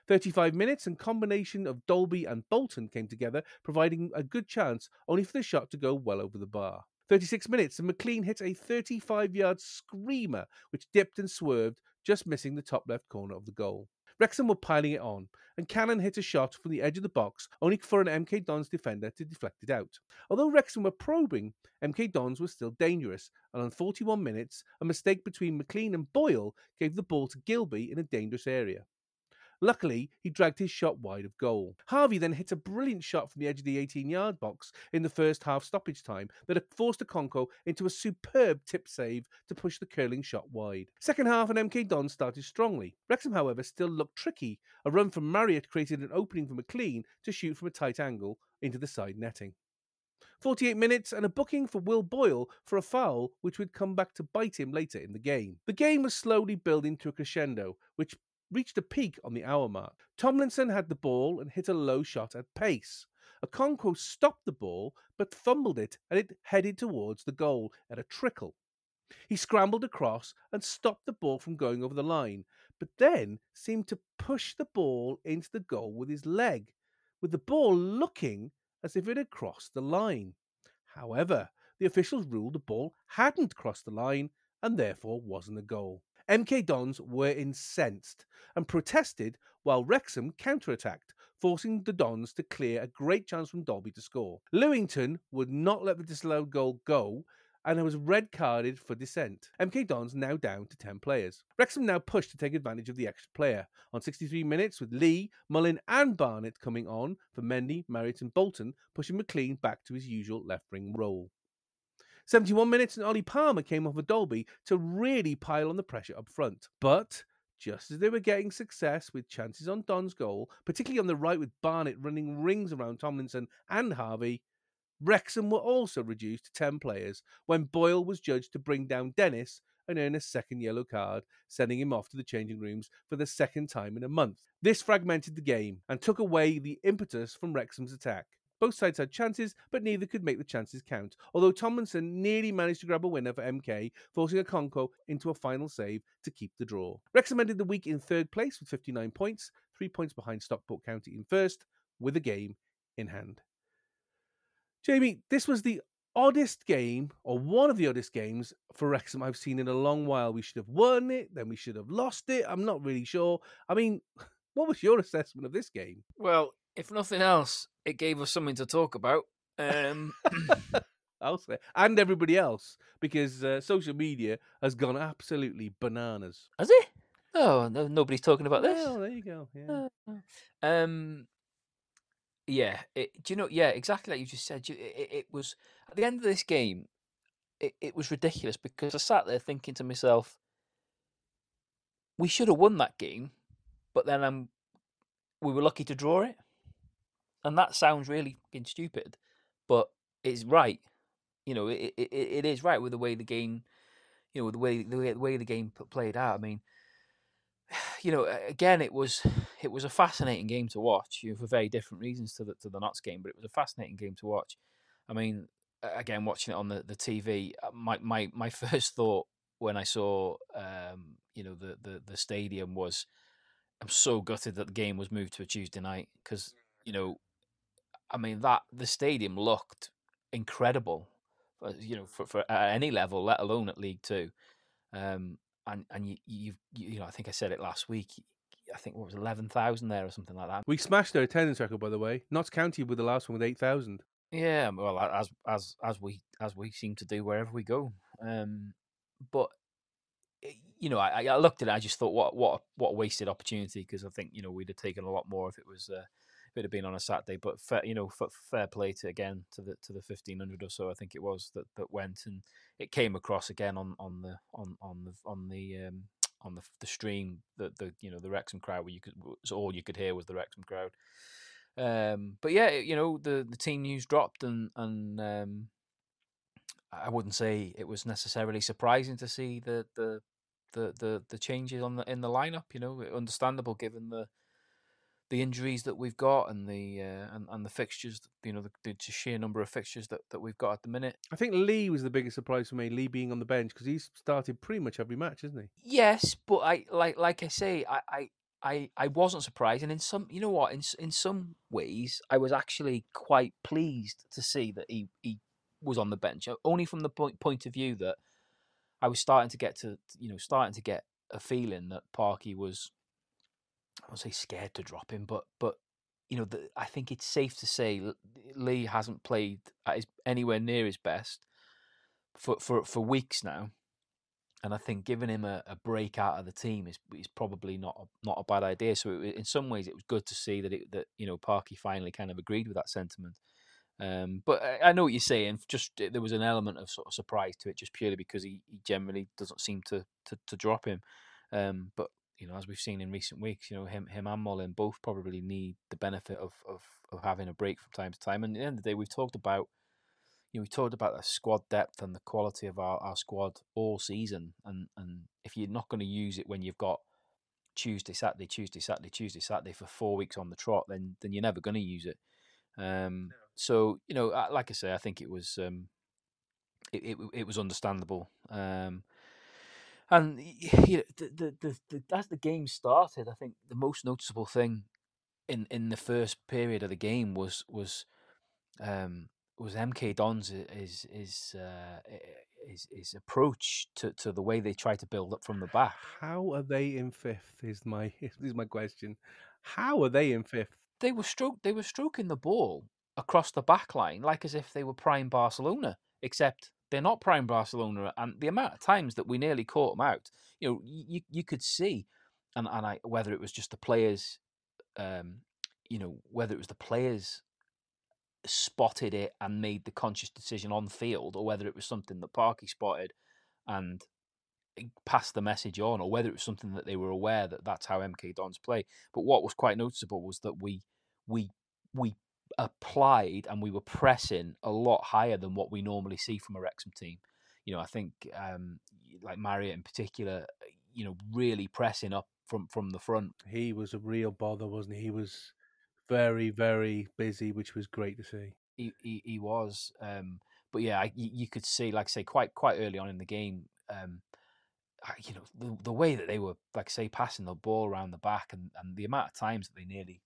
35 minutes and combination of Dalby and Bolton came together, providing a good chance, only for the shot to go well over the bar. 36 minutes, and McLean hit a 35 yard screamer, which dipped and swerved, just missing the top left corner of the goal. Wrexham were piling it on, and Cannon hit a shot from the edge of the box, only for an MK Dons defender to deflect it out. Although Wrexham were probing, MK Dons was still dangerous, and on 41 minutes, a mistake between McLean and Boyle gave the ball to Gilbey in a dangerous area. Luckily, he dragged his shot wide of goal. Harvey then hit a brilliant shot from the edge of the 18 yard box in the first half stoppage time that forced Okonkwo into a superb tip save to push the curling shot wide. Second half and MK Don started strongly. Wrexham, however, still looked tricky. A run from Marriott created an opening for McLean to shoot from a tight angle into the side netting. 48 minutes and a booking for Will Boyle for a foul which would come back to bite him later in the game. The game was slowly building to a crescendo, which reached a peak on the hour mark. Tomlinson had the ball and hit a low shot at pace. Okonkwo stopped the ball but fumbled it and it headed towards the goal at a trickle. He scrambled across and stopped the ball from going over the line, but then seemed to push the ball into the goal with his leg, with the ball looking as if it had crossed the line. However, the officials ruled the ball hadn't crossed the line and therefore wasn't a goal. MK Dons were incensed and protested while Wrexham counterattacked, forcing the Dons to clear a great chance from Dalby to score. Lewington would not let the disallowed goal go and was red carded for dissent. MK Dons now down to 10 players. Wrexham now pushed to take advantage of the extra player. On 63 minutes, with Lee, Mullin, and Barnett coming on for Mendy, Marriott, and Bolton, pushing McLean back to his usual left wing role. 71 minutes and Ollie Palmer came off a Dalby to really pile on the pressure up front. But just as they were getting success with chances on Don's goal, particularly on the right with Barnett running rings around Tomlinson and Harvey, Wrexham were also reduced to 10 players when Boyle was judged to bring down Dennis and earn a second yellow card, sending him off to the changing rooms for the second time in a month. This fragmented the game and took away the impetus from Wrexham's attack. Both sides had chances, but neither could make the chances count. Although Tomlinson nearly managed to grab a winner for MK, forcing Okonkwo into a final save to keep the draw. Wrexham ended the week in third place with 59 points, three points behind Stockport County in first, with a game in hand. Jamie, this was the oddest game, or one of the oddest games for Wrexham I've seen in a long while. We should have won it, then we should have lost it. I'm not really sure. I mean, what was your assessment of this game? Well, if nothing else, it gave us something to talk about. Um, I'll say, and everybody else, because uh, social media has gone absolutely bananas. has it? Oh, no, nobody's talking about this. Well, there you go. Yeah. Uh, Um, yeah. It, do you know? Yeah, exactly like you just said. It, it, it was at the end of this game. It, it was ridiculous because I sat there thinking to myself, we should have won that game, but then um, we were lucky to draw it, and that sounds really fucking stupid, but it's right. You know, it, it, it is right with the way the game, you know, the way the way, the way the game played out. I mean, you know, again, it was it was a fascinating game to watch you know, for very different reasons to the to the Notts game, but it was a fascinating game to watch. I mean, again, watching it on the the TV, uh, my my my first thought when I saw um, you know the, the the stadium was, I'm so gutted that the game was moved to a Tuesday night because you know, I mean that the stadium looked incredible, uh, you know, for, for at any level, let alone at League Two. Um, and and you, you you know I think I said it last week. I think what was eleven thousand there or something like that. We smashed their attendance record, by the way. Notts County with the last one with 8,000. Yeah, well, as as as we as we seem to do wherever we go. Um, but eh, you know, I, I looked at it. I just thought, what what a- what a wasted opportunity because I think you know we'd have taken a lot more if it was uh, if it had been on a Saturday. But fair, you know, fair play to again to the to the fifteen hundred or so. I think it was that that went and it came across again on on the on on the on the um, on the the stream. The the you know the Wrexham crowd where you could was all you could hear was the Wrexham crowd. Um, but yeah, you know the the team news dropped and and um, I wouldn't say it was necessarily surprising to see the the the the, the changes on the in the lineup. You know, understandable given the the injuries that we've got and the uh, and, and the fixtures. You know, the, the sheer number of fixtures that, that we've got at the minute. I think Lee was the biggest surprise for me, Lee being on the bench, because he's started pretty much every match, isn't he? Yes, but I like like I say, I, I I I wasn't surprised, and in some, you know what, in in some ways, I was actually quite pleased to see that he he was on the bench, only from the point point of view that I was starting to get to, you know, starting to get a feeling that Parky was, I won't say scared to drop him, but but you know, the, I think it's safe to say Lee hasn't played his, anywhere near his best for for for weeks now and I think giving him a, a break out of the team is is probably not a, not a bad idea. So it, in some ways, it was good to see that it, that you know Parky finally kind of agreed with that sentiment. Um, but I, I know what you're saying. Just there was an element of sort of surprise to it, just purely because he, he generally doesn't seem to to, to drop him. Um, but you know, as we've seen in recent weeks, you know him him and Mullin both probably need the benefit of, of of having a break from time to time. And at the end of the day, we've talked about you know, we talked about the squad depth and the quality of our, our squad all season. And, and if you're not going to use it when you've got Tuesday, Saturday, Tuesday, Saturday, Tuesday, Saturday for four weeks on the trot, then then you're never going to use it. Um, so you know, like I say, I think it was um, it, it it was understandable. Um, and you know, the, the, the, the as the game started, I think the most noticeable thing in in the first period of the game was was um, was MK Dons i- is is uh, his his approach to, to the way they try to build up from the back. How are they in fifth? Is my is my question. How are they in fifth? They were stroke they were stroking the ball across the back line like as if they were prime Barcelona, except they're not prime Barcelona. And the amount of times that we nearly caught them out, you know, you you could see, and and I whether it was just the players, um, you know, whether it was the players spotted it and made the conscious decision on field, or whether it was something that Parky spotted and passed the message on, or whether it was something that they were aware that that's how MK Dons play. But what was quite noticeable was that we we we applied and we were pressing a lot higher than what we normally see from a Wrexham team. You know, I think um, like Marriott in particular, you know, really pressing up from from the front. He was a real bother, wasn't he? He was very, very busy, which was great to see. He he, he was, um, but yeah, I, you, could see, like I say, quite quite early on in the game, um, you know, the, the way that they were, like I say, passing the ball around the back, and, and the amount of times that they nearly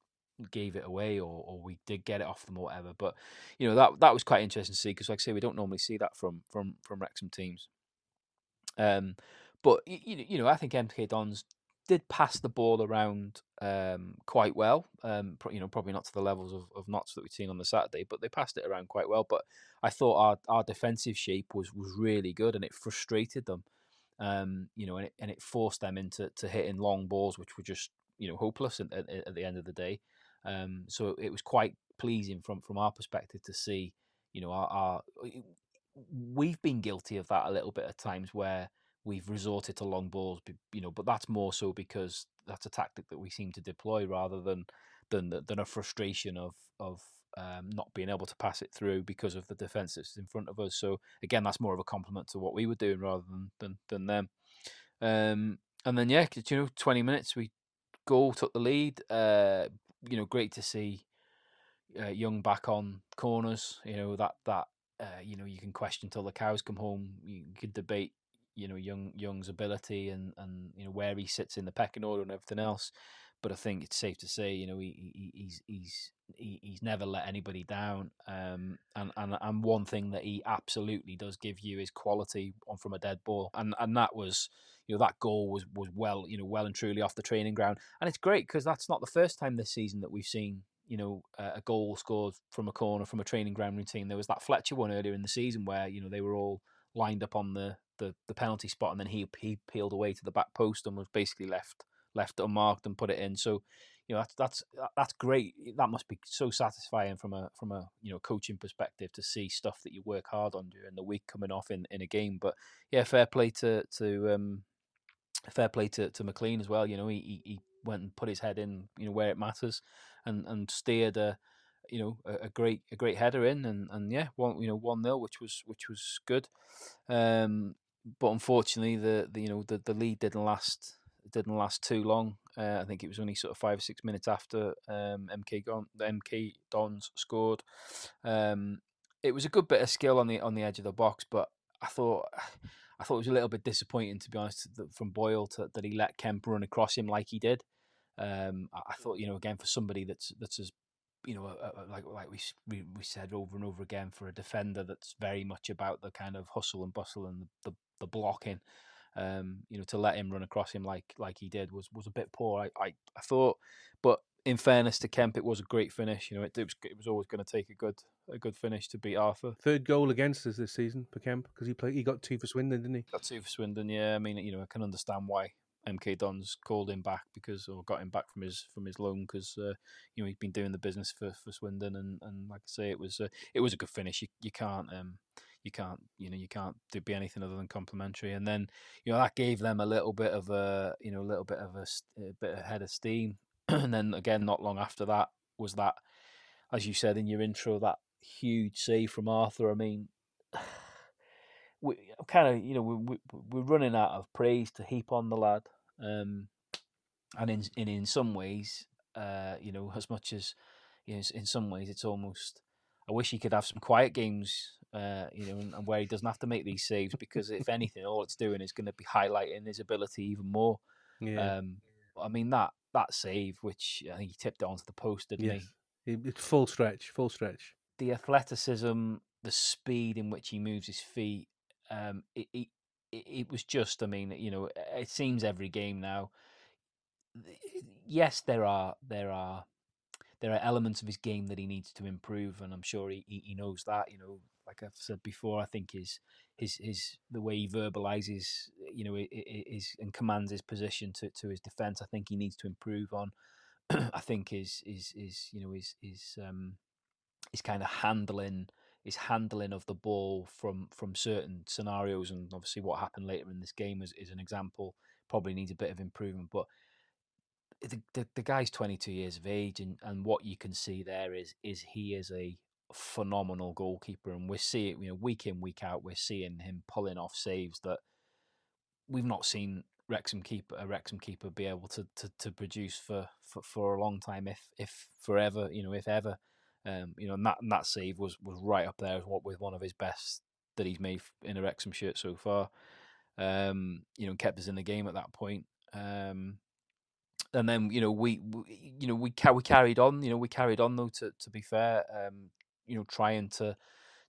gave it away, or, or we did get it off them, or whatever. But you know, that that was quite interesting to see because, like I say, we don't normally see that from from from Wrexham teams. Um, but you, you know, I think MK Dons did pass the ball around um, quite well. Um, you know, probably not to the levels of, of Notts that we've seen on the Saturday, but they passed it around quite well. But I thought our, our defensive shape was was really good, and it frustrated them. Um, you know, and it, and it forced them into to hitting long balls, which were just you know hopeless at, at, at the end of the day. Um, so it was quite pleasing from from our perspective to see, you know, our, our we've been guilty of that a little bit at times where we've resorted to long balls, you know, but that's more so because that's a tactic that we seem to deploy rather than than than a frustration of of um, not being able to pass it through because of the defence that's in front of us. So again, that's more of a compliment to what we were doing rather than than, than them. Um, and then yeah, you know, twenty minutes we goal took the lead. Uh, you know, great to see uh, Young back on corners. You know that that uh, you know you can question till the cows come home. You could debate you know Young Young's ability and and you know where he sits in the pecking order and everything else. But I think it's safe to say, you know, he, he he's he's he's never let anybody down. Um, and and and one thing that he absolutely does give you is quality on from a dead ball, and and that was, you know, that goal was was well, you know, well and truly off the training ground, and it's great because that's not the first time this season that we've seen you know, a goal scored from a corner from a training ground routine. There was that Fletcher one earlier in the season where you know they were all lined up on the the, the penalty spot, and then he he peeled away to the back post and was basically left left unmarked and put it in. So, you know, that's that's that's great. That must be so satisfying from a from a you know coaching perspective to see stuff that you work hard on during the week coming off in, in a game. But yeah, fair play to to um, fair play to, to McLean as well. You know, he, he went and put his head in, you know, where it matters, and and steered a you know a, a, great a great header in and, and yeah one you know one nil which was which was good um but unfortunately, the, the you know the, the lead didn't last didn't last too long. Uh, I think it was only sort of five or six minutes after um, MK Don, MK Dons scored. Um, it was a good bit of skill on the on the edge of the box, but I thought I thought it was a little bit disappointing to be honest from Boyle to, that he let Kemp run across him like he did. Um, I, I thought you know again for somebody that's that's as you know, like like we, we we said over and over again, for a defender that's very much about the kind of hustle and bustle and the, the the blocking. Um, you know, to let him run across him like like he did was was a bit poor. I I, I thought, but in fairness to Kemp, it was a great finish. You know, it, it was it was always going to take a good a good finish to beat Arthur. Third goal against us this season for Kemp because he played he got two for Swindon, didn't he? Got two for Swindon. Yeah, I mean, you know, I can understand why MK Dons called him back because or got him back from his from his loan because uh, you know he's been doing the business for, for Swindon and, and like I say it was a, it was a good finish. You you can't um you can't you know you can't be anything other than complimentary. And then you know that gave them a little bit of a you know a little bit of a, a bit head of steam. and then again, not long after that was that, as you said in your intro, that huge save from Arthur. I mean. We kind of, you know, we, we, we're running out of praise to heap on the lad, um, and in, in in some ways, uh, you know, as much as you know, in some ways, it's almost. I wish he could have some quiet games uh, you know, and, and, where he doesn't have to make these saves because if anything, all it's doing is going to be highlighting his ability even more. Yeah. Um, I mean that that save, which I think he tipped it onto the post, didn't yes. he? It's full stretch, full stretch. The athleticism, the speed in which he moves his feet, um, it, it it was just. I mean, you know, it seems every game now. Yes, there are there are there are elements of his game that he needs to improve, and I'm sure he, he knows that. You know, like I've said before, I think his his his the way he verbalizes, you know, is and commands his position to, to his defense. I think he needs to improve on. I think is is is you know is is um his kind of handling his handling of the ball from from certain scenarios and obviously what happened later in this game is, is an example probably needs a bit of improvement but the, the, the guy's 22 years of age and, and what you can see there is is he is a phenomenal goalkeeper and we're seeing you know week in week out we're seeing him pulling off saves that we've not seen Wrexham keeper a Wrexham keeper be able to, to, to produce for, for, for a long time if if forever you know if ever um, you know and that and that save was was right up there what with one of his best that he's made in a Wrexham shirt so far um, you know kept us in the game at that point um, and then you know we, we you know we ca- we carried on. You know we carried on though. To to be fair, um, you know trying to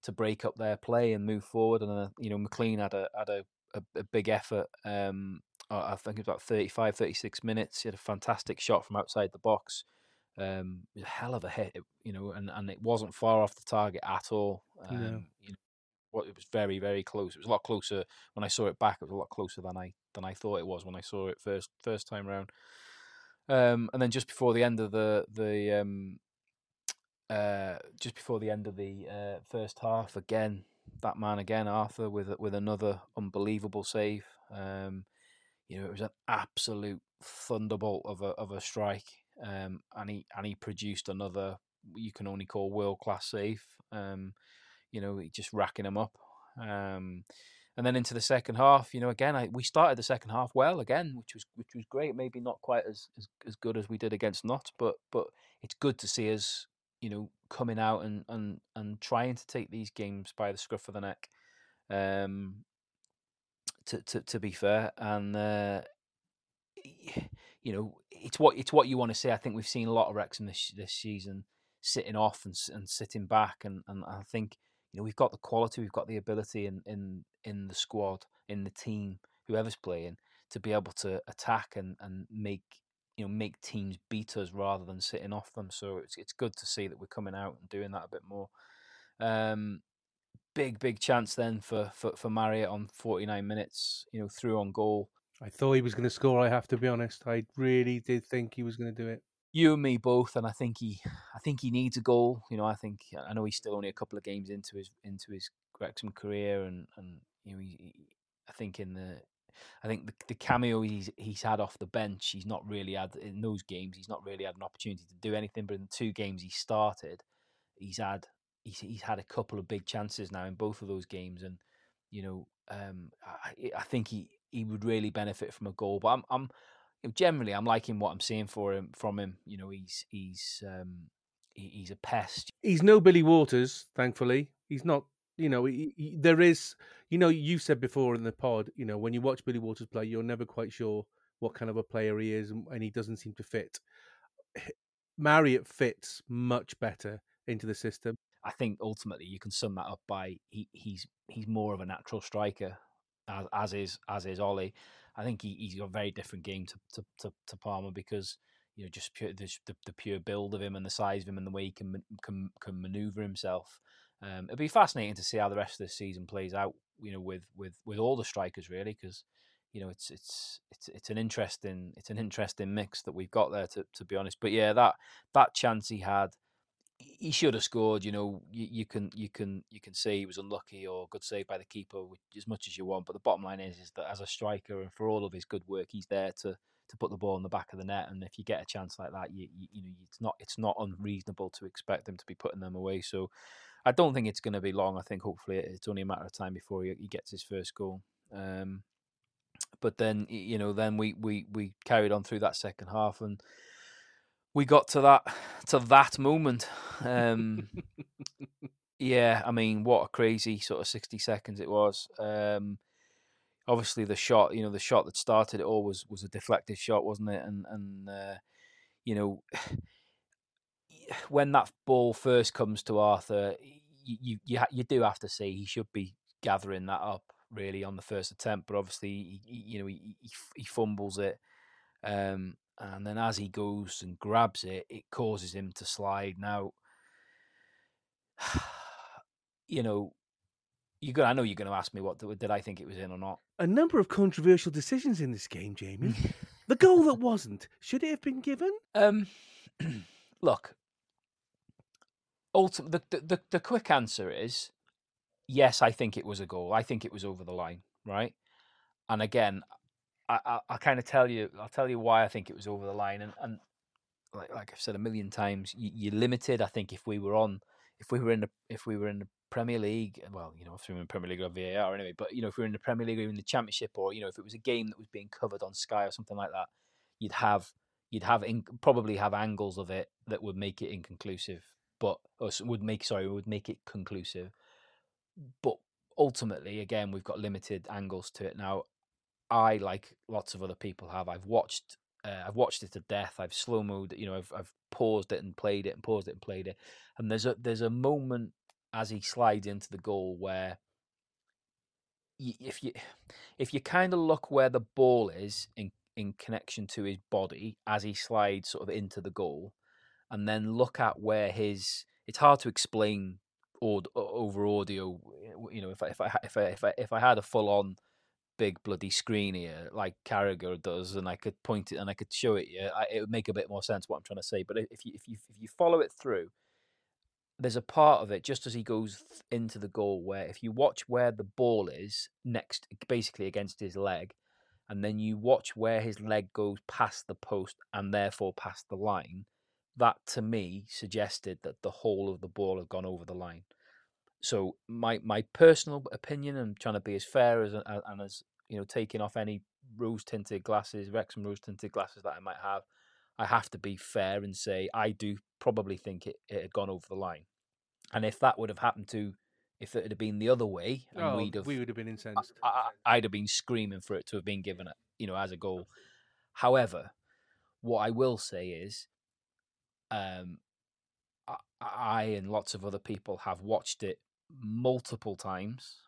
to break up their play and move forward. And uh, you know McLean had a had a, a, a big effort. Um, I think it was about 35, 36 minutes. He had a fantastic shot from outside the box. Um, a hell of a hit, you know, and, and it wasn't far off the target at all. Um, yeah. you know, what it was very very close. It was a lot closer when I saw it back. It was a lot closer than I than I thought it was when I saw it first first time round. Um, and then just before the end of the the um, uh, just before the end of the uh, first half, again that man again Arthur with with another unbelievable save. Um, you know, it was an absolute thunderbolt of a of a strike, um, and he and he produced another you can only call world class save. Um, you know, just racking them up. Um, and then into the second half, you know, again, I, we started the second half well again, which was which was great. Maybe not quite as, as, as good as we did against Notts, but but it's good to see us, you know, coming out and and and trying to take these games by the scruff of the neck. Um, to to to be fair, and uh, you know, it's what it's what you want to see. I think we've seen a lot of Wrexham this this season sitting off and and sitting back, and and I think you know we've got the quality, we've got the ability in in in the squad, in the team, whoever's playing, to be able to attack and and make you know make teams beat us rather than sitting off them. So it's it's good to see that we're coming out and doing that a bit more. Um, big big chance then for for for Marriott on 49 minutes. You know through on goal. I thought he was going to score. I have to be honest. I really did think he was going to do it you and me both, and I think he, I think he needs a goal. You know, I think I know he's still only a couple of games into his into his Wrexham career, and and you know, he, I think in the, I think the, the cameo he's he's had off the bench, he's not really had in those games. He's not really had an opportunity to do anything. But in the two games he started, he's had he's he's had a couple of big chances now in both of those games, and you know, um, I, I think he he would really benefit from a goal. But I'm I'm generally I'm liking what I'm seeing for him from him. You know, he's he's um, he, he's a pest. He's no Billy Waters, thankfully. He's not. You know, he, he, there is. You know, you said before in the pod. You know, when you watch Billy Waters play, you're never quite sure what kind of a player he is, and, and he doesn't seem to fit. Marriott fits much better into the system. I think ultimately you can sum that up by he, he's he's more of a natural striker, as, as is as is Ollie. I think he, he's got a very different game to, to, to, to Palmer because you know just pure, the, the, the pure build of him and the size of him and the way he can can, can maneuver himself. Um, it'll be fascinating to see how the rest of the season plays out. You know, with with with all the strikers really, because you know it's it's it's it's an interesting it's an interesting mix that we've got there to to be honest. But yeah, that that chance he had he should have scored. You know, you, you, can you can you can say he was unlucky or good save by the keeper, as much as you want. But the bottom line is is that as a striker and for all of his good work, he's there to to put the ball in the back of the net. And if you get a chance like that, you you, you know it's not it's not unreasonable to expect them to be putting them away. So I don't think it's going to be long. I think hopefully it's only a matter of time before he, he gets his first goal. Um, but then you know then we we we carried on through that second half and we got to that to that moment. Um, yeah, I mean, what a crazy sort of sixty seconds it was. Um, obviously, the shot, you know, the shot that started it all was was a deflected shot, wasn't it? And and uh, you know, when that ball first comes to Arthur, you you you, do have to say he should be gathering that up really on the first attempt, but obviously, he, he, you know, he, he he fumbles it, um, and then as he goes and grabs it, it causes him to slide. Now, you know, you got. I know you're going to ask me what did I think it was in or not. A number of controversial decisions in this game, Jamie. the goal that wasn't, should it have been given? Um, look, ultimate the, the the quick answer is yes. I think it was a goal. I think it was over the line, right? And again, I I, I kind of tell you, I'll tell you why I think it was over the line, and and like like I've said a million times, you, you're limited. I think if we were on, if we were in the if we were in the Premier League, well, you know, if we were in the Premier League or VAR anyway, but you know, if we were in the Premier League or in the Championship, or you know, if it was a game that was being covered on Sky or something like that, you'd have you'd have in, probably have angles of it that would make it inconclusive, but or would make sorry would make it conclusive. But ultimately, again, we've got limited angles to it now. I like lots of other people have. I've watched uh, I've watched it to death. I've slow mode, you know, I've I've paused it and played it and paused it and played it. And there's a there's a moment as he slides into the goal where if you if you kind of look where the ball is in in connection to his body as he slides sort of into the goal, and then look at where his it's hard to explain or over audio. You know, if I if I if I if I, if I had a full on big bloody screen here like Carragher does, and I could point it and I could show it you, I, it would make a bit more sense what I'm trying to say. But if you if you if you follow it through, there's a part of it just as he goes into the goal where if you watch where the ball is next, basically against his leg, and then you watch where his leg goes past the post and therefore past the line, that to me suggested that the whole of the ball had gone over the line. So my my personal opinion, and trying to be as fair as uh, and as you know, taking off any rose tinted glasses, Wrexham rose tinted glasses that I might have, I have to be fair and say I do probably think it, it had gone over the line. And if that would have happened to, if it had been the other way, and Oh, we'd have, we would have been incensed. I, I, I'd have been screaming for it to have been given, you know, as a goal. However, what I will say is, um, I, I and lots of other people have watched it multiple times.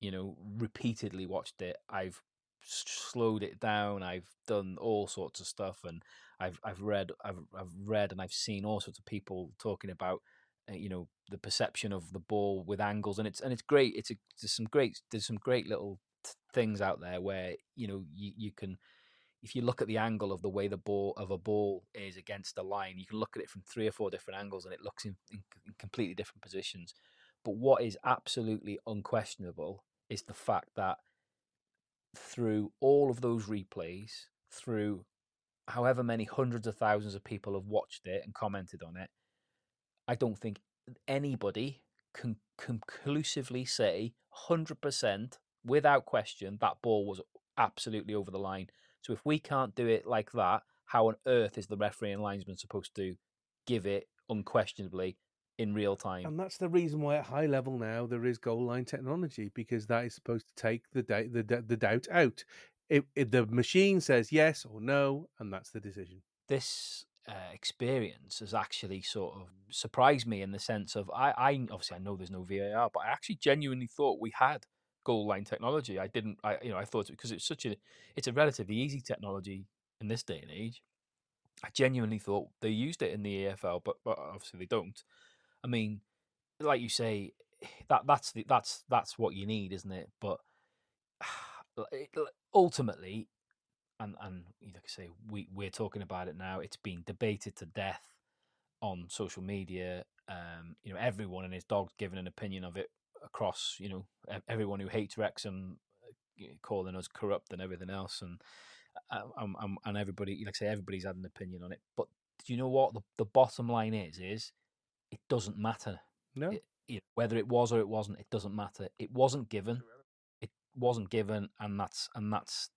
You know, repeatedly watched it. I've slowed it down. I've done all sorts of stuff, and I've I've read I've I've read and I've seen all sorts of people talking about uh, you know the perception of the ball with angles, and it's and it's great. It's a, there's some great there's some great little t- things out there where you know you, you can if you look at the angle of the way the ball of a ball is against the line, you can look at it from three or four different angles, and it looks in, in, in completely different positions. But what is absolutely unquestionable is the fact that through all of those replays, through however many hundreds of thousands of people have watched it and commented on it, I don't think anybody can conclusively say 100% without question that ball was absolutely over the line. So if we can't do it like that, how on earth is the referee and linesman supposed to give it unquestionably in real time? And that's the reason why at high level now there is goal line technology because that is supposed to take the doubt the, the doubt out. It, it, the machine says yes or no, and that's the decision. this uh, experience has actually sort of surprised me in the sense of I, I obviously I know there's no VAR, but I actually genuinely thought we had goal line technology. I didn't, I you know, I thought because it's such a, it's a relatively easy technology in this day and age. I genuinely thought they used it in the EFL, but but obviously they don't. I mean, like you say, that that's the that's that's what you need, isn't it? But ultimately, and and like I say, we we're talking about it now. It's been debated to death on social media. Um, you know, everyone and his dog's given an opinion of it across. You know, everyone who hates Wrexham uh, calling us corrupt and everything else, and uh, um, um, and everybody, like I say, everybody's had an opinion on it. But do you know what the the bottom line is? Is it doesn't matter No, it, you know, whether it was or it wasn't. It doesn't matter. It wasn't given. It wasn't given, and that's and that's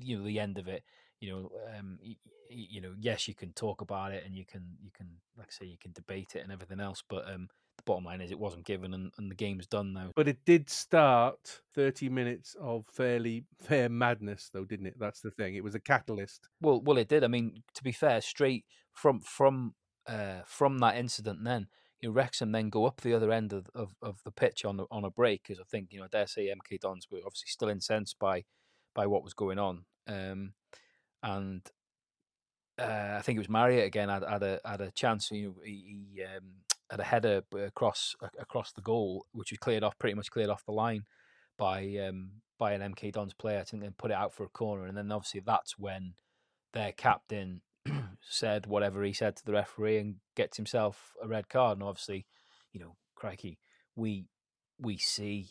you know the end of it. You know, um, y- y- you know, yes, you can talk about it, and you can you can like I say you can debate it and everything else, but um, bottom line is it wasn't given, and, and the game's done now. but it did start 30 minutes of fairly fair madness, though, didn't it? That's the thing. It was a catalyst. Well, well, it did. I mean, to be fair, straight from from uh, from that incident, then you know, Wrexham then go up the other end of, of, of the pitch on the, on a break because I think you know I dare say MK Dons were obviously still incensed by by what was going on, um, and uh, I think it was Marriott again had, had a had a chance. You know, he, he um, had a header across across the goal, which was cleared off pretty much cleared off the line by um, by an MK Dons player. I think then put it out for a corner, and then obviously that's when their captain said whatever he said to the referee and gets himself a red card. And obviously, you know, crikey, we we see,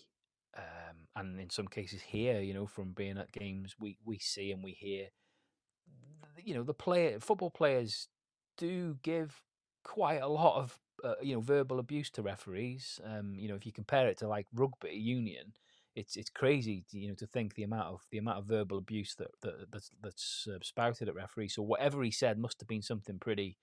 um, and in some cases hear, you know, from being at games, we we see and we hear, you know, the player football players do give quite a lot of uh, you know verbal abuse to referees. Um, you know, if you compare it to like rugby union, it's it's crazy, to, you know, to think the amount of the amount of verbal abuse that, that that's that's uh, spouted at referees. So whatever he said must have been something pretty,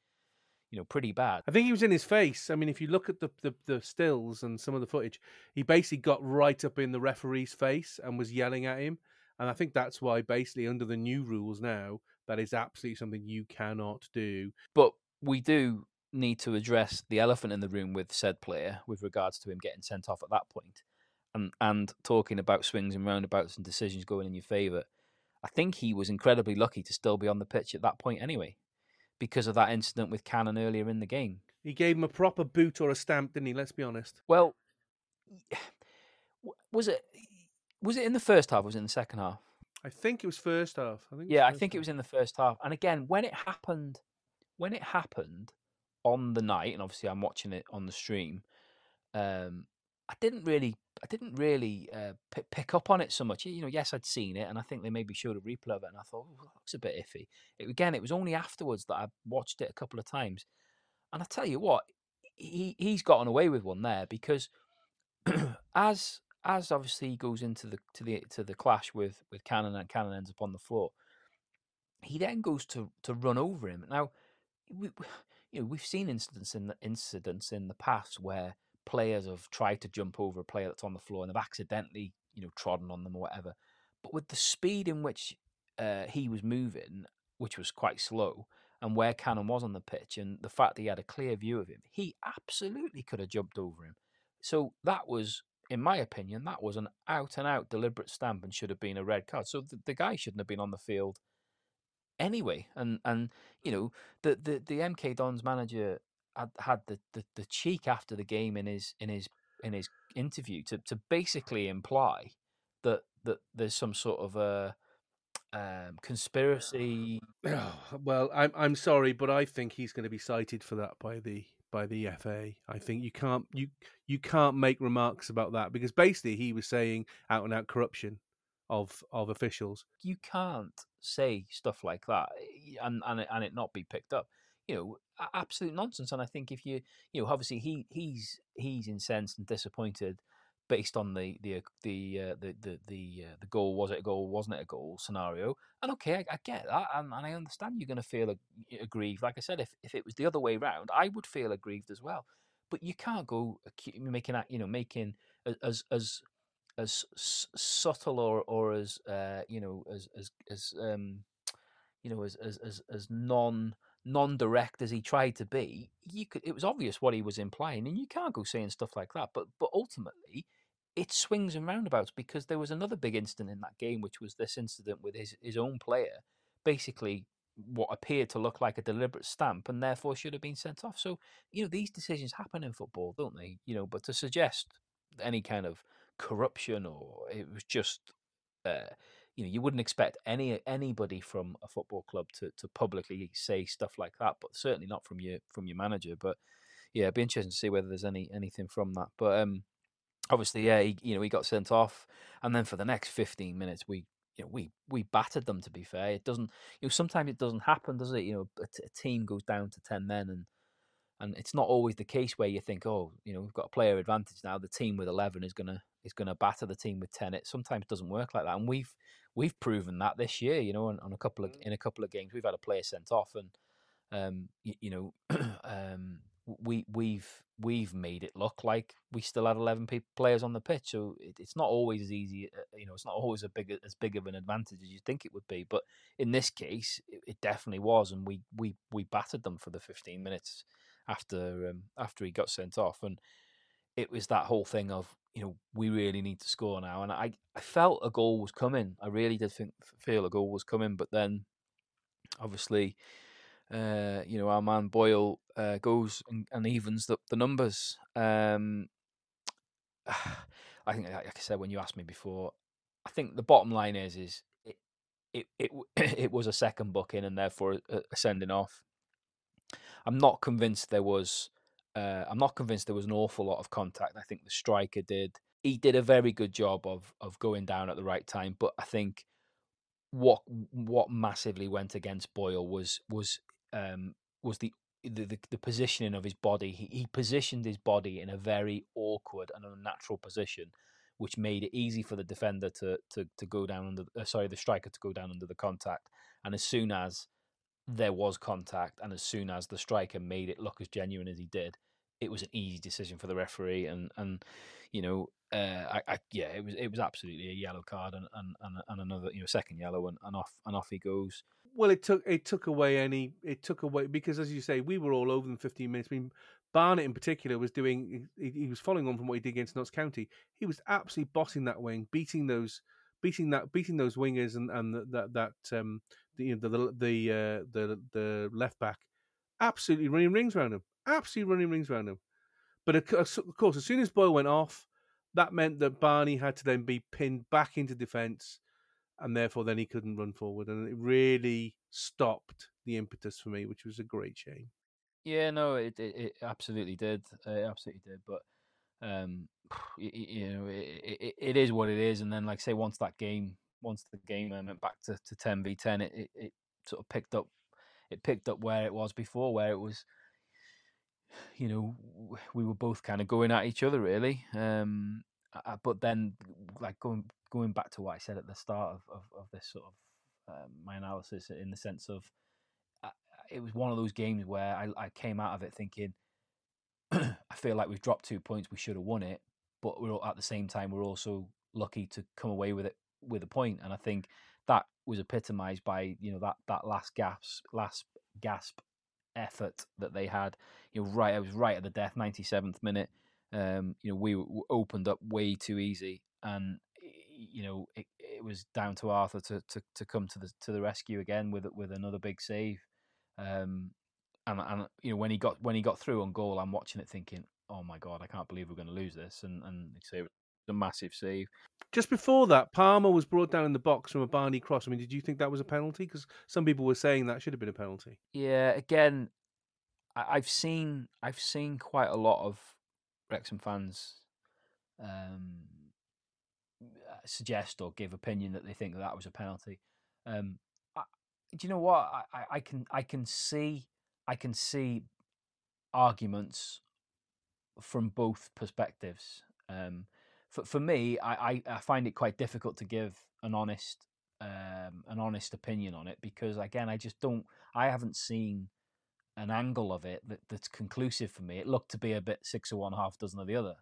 you know, pretty bad. I think he was in his face. I mean, if you look at the, the, the stills and some of the footage, he basically got right up in the referee's face and was yelling at him. And I think that's why, basically, under the new rules now, that is absolutely something you cannot do. But we do need to address the elephant in the room with said player with regards to him getting sent off at that point and and talking about swings and roundabouts and decisions going in your favour, I think he was incredibly lucky to still be on the pitch at that point anyway, because of that incident with Cannon earlier in the game. He gave him a proper boot or a stamp, didn't he? Let's be honest. Well, was it was it in the first half? or Was it in the second half? I think it was first half. I think. Yeah, I think half. it was in the first half. And again, when it happened, when it happened on the night, and obviously I'm watching it on the stream. Um, I didn't really, I didn't really uh, p- pick up on it so much. You know, yes, I'd seen it, and I think they maybe showed a replay of it, and I thought, oh, looks a bit iffy. It, again, it was only afterwards that I watched it a couple of times, and I tell you what, he he's gotten away with one there because as as obviously he goes into the to the to the clash with with Cannon and Cannon ends up on the floor, he then goes to to run over him. Now, we, you know, we've seen incidents in the incidents in the past where players have tried to jump over a player that's on the floor and have accidentally, you know, trodden on them or whatever. But with the speed in which uh, he was moving, which was quite slow, and where Cannon was on the pitch, and the fact that he had a clear view of him, he absolutely could have jumped over him. So that was, in my opinion, that was an out and out deliberate stamp and should have been a red card. So the, the guy shouldn't have been on the field anyway. And and you know the the the MK Dons manager had, had the, the, the cheek after the game in his in his in his interview to, to basically imply that that there's some sort of a um, conspiracy. well, I'm I'm sorry, but I think he's going to be cited for that by the by the FA. I think you can't you you can't make remarks about that because basically he was saying out and out corruption of of officials. You can't say stuff like that and and and it not be picked up you know, absolute nonsense. And I think if you, you know, obviously he he's he's incensed and disappointed based on the the the uh, the the the, uh, the goal was it a goal wasn't it a goal scenario and okay I, I get that and, and, I understand you're going to feel aggrieved like I said if, if it was the other way around I would feel aggrieved as well but you can't go making that you know making as as as subtle or or as uh, you know as as as um you know as as as, as non non-direct as he tried to be, you could it was obvious what he was implying, and you can't go saying stuff like that. But but ultimately, it swings and roundabouts because there was another big incident in that game, which was this incident with his his own player, basically what appeared to look like a deliberate stamp, and therefore should have been sent off. So you know these decisions happen in football, don't they? You know, but to suggest any kind of corruption or it was just uh, you know you wouldn't expect any anybody from a football club to, to publicly say stuff like that, but certainly not from your from your manager. But yeah, it'd be interesting to see whether there's any anything from that. But um, obviously, yeah, he, you know, he got sent off, and then for the next 15 minutes, we you know we we battered them. To be fair, it doesn't you know sometimes it doesn't happen, does it? You know, a, t- a team goes down to 10 men and and it's not always the case where you think, oh, you know, we've got a player advantage now. The team with eleven is gonna is gonna batter the team with ten. It sometimes doesn't work like that, and we've we've proven that this year. You know, on, on a couple of mm. in a couple of games, we've had a player sent off, and um, you, you know, um, we we've we've made it look like we still had eleven people, players on the pitch. So it, it's not always as easy. Uh, you know, it's not always a big as big of an advantage as you think it would be. But in this case, it, it definitely was, and we we we battered them for the fifteen minutes. After um, after he got sent off, and it was that whole thing of you know we really need to score now, and I I felt a goal was coming. I really did think feel a goal was coming, but then obviously. Uh, you know, our man Boyle uh, goes and, and evens the, the numbers. Um, I think, like I said, when you asked me before, I think the bottom line is is it it it, it was a second booking and therefore a, a sending off. I'm not convinced there was. Uh, I'm not convinced there was an awful lot of contact. I think the striker did. He did a very good job of of going down at the right time. But I think what what massively went against Boyle was was um, was the, the the, the positioning of his body. He, he positioned his body in a very awkward and unnatural position which made it easy for the defender to to to go down under uh, sorry the striker to go down under the contact and as soon as there was contact and as soon as the striker made it look as genuine as he did it was an easy decision for the referee and and you know uh, I, I, yeah it was it was absolutely a yellow card and and, and, and another you know second yellow and, and off and off he goes well it took it took away any it took away because as you say we were all over them 15 minutes I mean Barnett in particular was doing. He, he, was following on from what he did against Notts County. He was absolutely bossing that wing, beating those, beating that, beating those wingers and and that that um the the the the, uh, the, the left back, absolutely running rings around him, absolutely running rings around him. But of course, as soon as Boyle went off, that meant that Barney had to then be pinned back into defence, and therefore then he couldn't run forward, and it really stopped the impetus for me, which was a great shame. Yeah, no, it it, it absolutely did. It absolutely did. But um, you, you know, it, it, it is what it is. And then, like say, once that game, once the game went back to, to ten v ten, it, it, it sort of picked up. It picked up where it was before, where it was. You know, we were both kind of going at each other, really. Um, but then, like going going back to what I said at the start of, of, of this sort of um, my analysis, in the sense of it was one of those games where I, I came out of it thinking, I feel like we've dropped two points. We should have won it, but we're at the same time we're also lucky to come away with it with a point. And I think that was epitomised by you know that that last gasp last gasp effort that they had. You know, right, it was right at the death, ninety seventh minute. Um, you know, we opened up way too easy, and you know it, it was down to Arthur to, to, to come to the to the rescue again with with another big save. Um, and and you know when he got when he got through on goal, I'm watching it thinking, oh my god, I can't believe we're going to lose this. And and say a massive save. Just before that, Palmer was brought down in the box from a Barney cross. I mean, did you think that was a penalty? Because some people were saying that should have been a penalty. Yeah, again, I've seen I've seen quite a lot of Wrexham fans um, suggest or give opinion that they think that, that was a penalty. Um, do you know what I, I can I can see I can see arguments from both perspectives. Um, for for me, I, I, I, find it quite difficult to give an honest um, an honest opinion on it because again, I just don't I haven't seen an angle of it that, that's conclusive for me. It looked to be a bit six or one, half dozen of the other,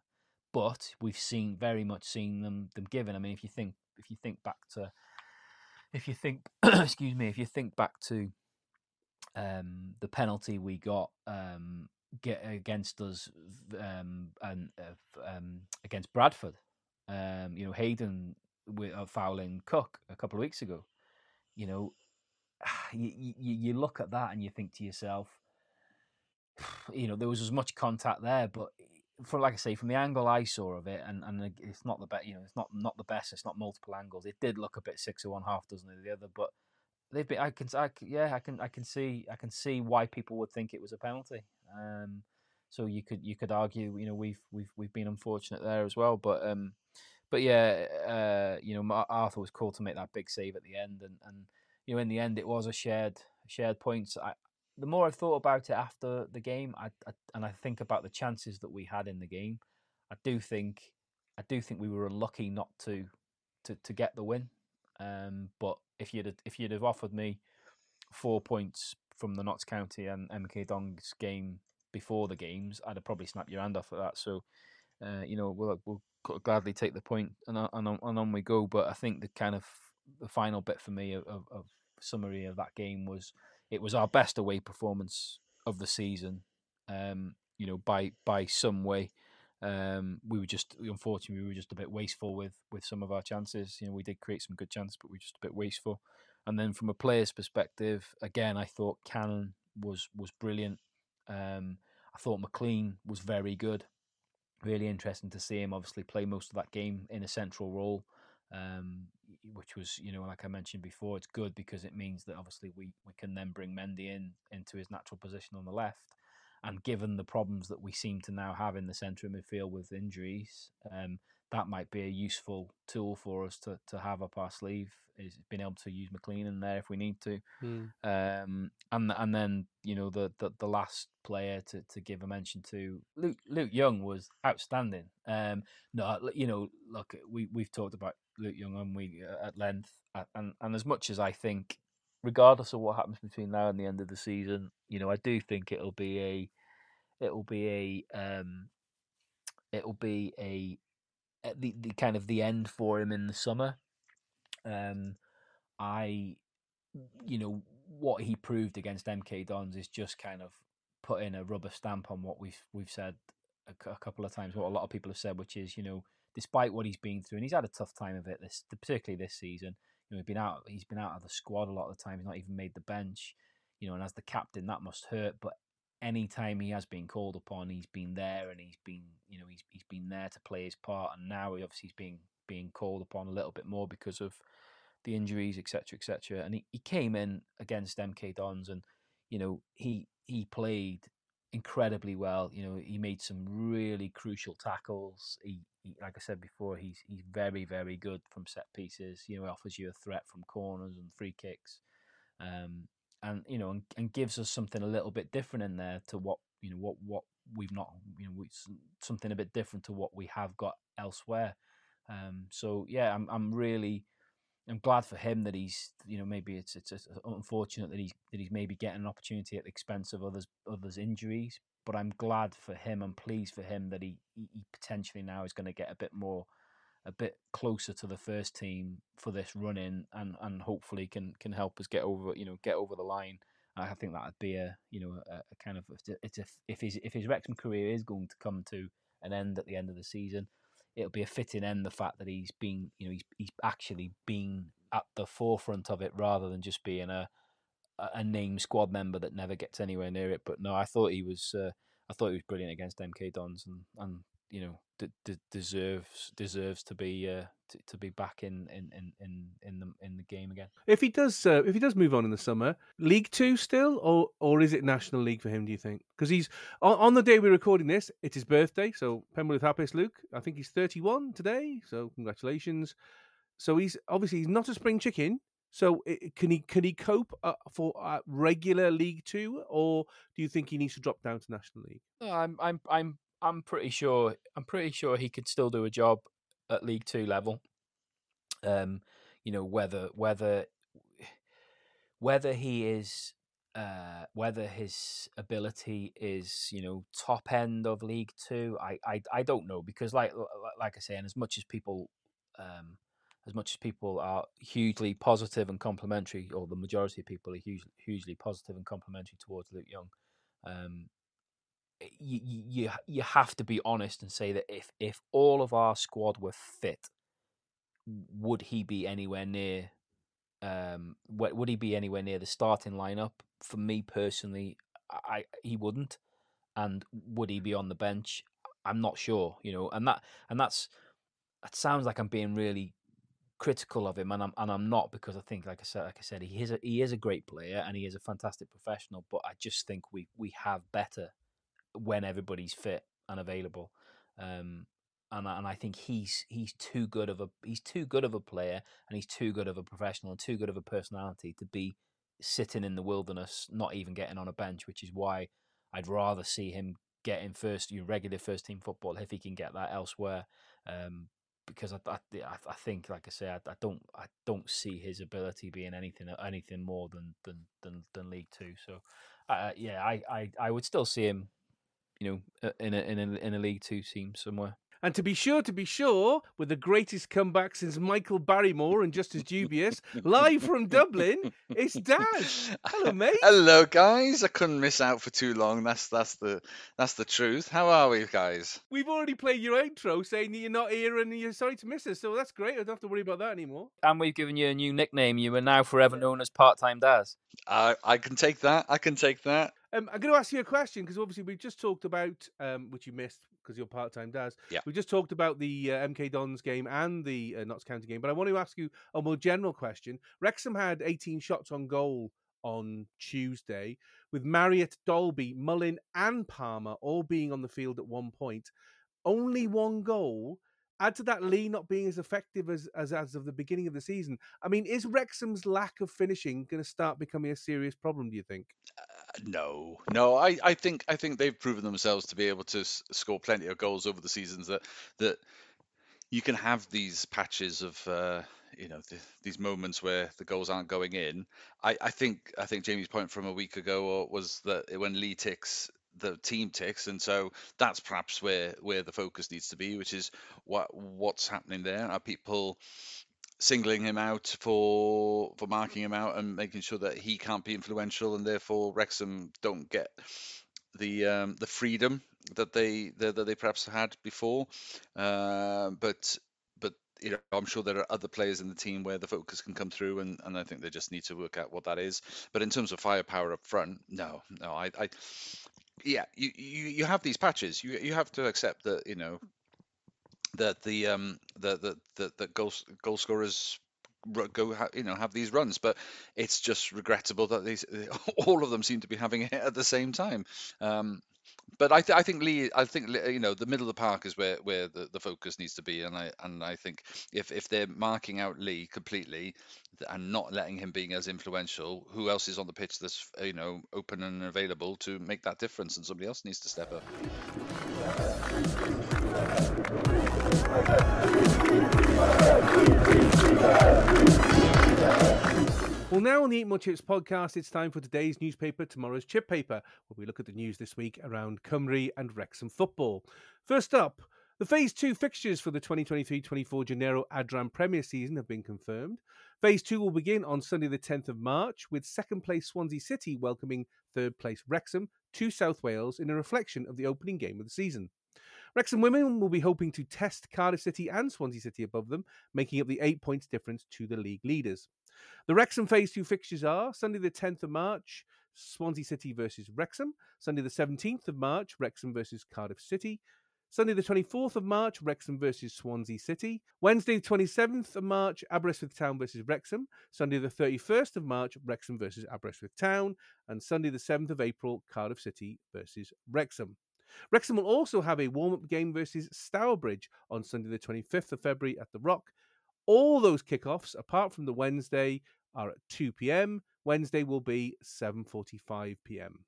but we've seen very much seen them them given. I mean, if you think if you think back to if you think, excuse me, if you think back to um, the penalty we got um, get against us um, and uh, um, against Bradford, um, you know Hayden with uh, fouling Cook a couple of weeks ago. You know, you, you you look at that and you think to yourself, you know, there was as much contact there, but for like I say, from the angle I saw of it, and, and it's not the best, you know, it's not not the best. It's not multiple angles. It did look a bit six or one, half dozen of the other, but they've been. I can, I yeah, I can, I can see, I can see why people would think it was a penalty. Um, so you could you could argue, you know, we've we've we've been unfortunate there as well, but um, but yeah, uh, you know, Arthur was called to make that big save at the end, and and you know, in the end, it was a shared shared points. I the more I've thought about it after the game, I, I, and I think about the chances that we had in the game, I do think I do think we were unlucky not to to, to get the win. Um, but if you'd if you'd have offered me four points from the Notts County and MK Dons game before the games, I'd have probably snapped your hand off at that. So, uh, you know, we'll we'll gladly take the point and on, and on, and on we go. But I think the kind of the final bit for me of, of, of summary of that game was it was our best away performance of the season. Um, you know, by by some way, um, we were just unfortunately we were just a bit wasteful with with some of our chances. You know, we did create some good chances, but we were just a bit wasteful. And then from a player's perspective, again, I thought Cannon was was brilliant. Um, I thought McClean was very good. Really interesting to see him obviously play most of that game in a central role, um, which was, you know, like I mentioned before, it's good because it means that obviously we, we can then bring Mendy in into his natural position on the left. And given the problems that we seem to now have in the centre of midfield with injuries, um, that might be a useful tool for us to, to have up our sleeve is being able to use McClean in there if we need to. Mm. Um, and and then you know the, the, the last player to, to give a mention to Luke Luke Young was outstanding. Um, no, you know, look, we we've talked about Luke Young and we uh, at length, and and as much as I think, regardless of what happens between now and the end of the season, you know, I do think it'll be a it'll be a um, it'll be a the, the kind of the end for him in the summer. Um, I, you know, what he proved against MK Dons is just kind of putting a rubber stamp on what we've we've said a, a, couple of times. What a lot of people have said, which is, you know, despite what he's been through, and he's had a tough time of it this, particularly this season. You know, he's been out. He's been out of the squad a lot of the time. He's not even made the bench. You know, and as the captain, that must hurt. But any time he has been called upon, he's been there and he's been, you know, he's he's been there to play his part. And now he obviously he's being being called upon a little bit more because of the injuries, etc., etc. And he, he came in against MK Dons, and you know he he played incredibly well. You know he made some really crucial tackles. He, he like I said before, he's he's very very good from set pieces. You know he offers you a threat from corners and free kicks, um, and you know and, and gives us something a little bit different in there to what you know what what we've not you know something a bit different to what we have got elsewhere. Um, so yeah, I'm I'm really I'm glad for him that he's, you know, maybe it's it's, it's unfortunate that he's that he's maybe getting an opportunity at the expense of others others' injuries. But I'm glad for him. I'm pleased for him that he he, potentially now is going to get a bit more, a bit closer to the first team for this run in, and and hopefully can can help us get over you know get over the line. I think that would be a you know a, a kind of it's a, if his if his Wrexham career is going to come to an end at the end of the season, it'll be a fitting end the fact that he's been you know he's he's actually been at the forefront of it rather than just being a a name squad member that never gets anywhere near it. But no, I thought he was uh, I thought he was brilliant against MK Dons and and you know d- d- deserves deserves to be uh, to, to be back in, in, in, in, in the in the game again. If he does uh, if he does move on in the summer, League Two still, or or is it National League for him? Do you think? Because he's on, on, the day we're recording this, it's his birthday. So Penblwydd Hapus Luke, I think he's thirty one today. So congratulations. So he's obviously he's not a spring chicken. So can he can he cope uh, for uh, regular League Two, or do you think he needs to drop down to National League? I'm I'm I'm I'm pretty sure I'm pretty sure he could still do a job at League Two level. Um, you know whether whether whether he is uh, whether his ability is you know top end of League Two, I I, I don't know because like like I say, and as much as people um, as much as people are hugely positive and complimentary, or the majority of people are hugely hugely positive and complimentary towards Luke Young, um, you, you you have to be honest and say that if if all of our squad were fit, would he be anywhere near? Um, would he be anywhere near the starting lineup? For me personally, I he wouldn't. And would he be on the bench? I'm not sure. You know, and that and that's that sounds like I'm being really critical of him, and I'm and I'm not because I think, like I said, like I said, he is a, he is a great player and he is a fantastic professional. But I just think we we have better when everybody's fit and available. Um, and and I think he's he's too good of a he's too good of a player and he's too good of a professional and too good of a personality to be sitting in the wilderness, not even getting on a bench, which is why I'd rather see him getting first you regular first team football if he can get that elsewhere. Um, because I, I, I think, like I say, I, I, don't I don't see his ability being anything anything more than than than, than League Two. So, uh, yeah, I, I I would still see him you know, uh, in a in a in a League Two team somewhere. And to be sure, to be sure, with the greatest comeback since Michael Barrymore and Just as Dubious, live from Dublin, it's Daz. Hello, mate. Hello, guys. I couldn't miss out for too long. That's that's the that's the truth. How are we, guys? We've already played your intro saying that you're not here and you're sorry to miss us, so that's great. I don't have to worry about that anymore. And we've given you a new nickname. You are now forever known as Part Time Daz. I I can take that. I can take that. Um, I'm going to ask you a question because obviously we just talked about, um, which you missed because you're part time Daz. Yeah. We just talked about the uh, MK Dons game and the uh, Notts County game, but I want to ask you a more general question. Wrexham had 18 shots on goal on Tuesday, with Marriott, Dalby, Mullin, and Palmer all being on the field at one point. Only one goal. Add to that Lee not being as effective as, as as of the beginning of the season. I mean, is Wrexham's lack of finishing going to start becoming a serious problem? Do you think? No, no. I, I think I think they've proven themselves to be able to s- score plenty of goals over the seasons. That that you can have these patches of uh, you know th these moments where the goals aren't going in. I, I think I think Jamie's point from a week ago was that when Lee ticks, the team ticks, and so that's perhaps where where the focus needs to be, which is what what's happening there. Are people singling him out for for marking him out and making sure that he can't be influential, and therefore Wrexham don't get the um, the freedom that they that, that they perhaps had before. Uh, but but you know, I'm sure there are other players in the team where the focus can come through, and, and I think they just need to work out what that is. But in terms of firepower up front, no, no, I, I yeah, you, you you have these patches. You you have to accept that you know that the um the the, the goal goal scorers go you know have these runs but it's just regrettable that these all of them seem to be having it at the same time um but I, th- I think Lee, I think you know the middle of the park is where, where the, the focus needs to be, and I and I think if, if they're marking out Lee completely and not letting him being as influential, who else is on the pitch that's uh, you know open and available to make that difference, and somebody else needs to step up. Well, now on the Eat More Chips podcast, it's time for today's newspaper, tomorrow's chip paper, where we look at the news this week around Cymru and Wrexham football. First up, the Phase 2 fixtures for the 2023-24 Genero Adran Premier season have been confirmed. Phase 2 will begin on Sunday the 10th of March, with second place Swansea City welcoming third place Wrexham to South Wales in a reflection of the opening game of the season. Wrexham women will be hoping to test Cardiff City and Swansea City above them, making up the eight points difference to the league leaders. The Wrexham Phase 2 fixtures are Sunday the 10th of March, Swansea City versus Wrexham. Sunday the 17th of March, Wrexham versus Cardiff City. Sunday the 24th of March, Wrexham versus Swansea City. Wednesday the 27th of March, Aberystwyth Town versus Wrexham. Sunday the 31st of March, Wrexham versus Aberystwyth Town. And Sunday the 7th of April, Cardiff City versus Wrexham. Wrexham will also have a warm-up game versus Stourbridge on Sunday the 25th of February at the Rock. All those kickoffs, apart from the Wednesday, are at 2 p.m. Wednesday will be 7:45 p.m.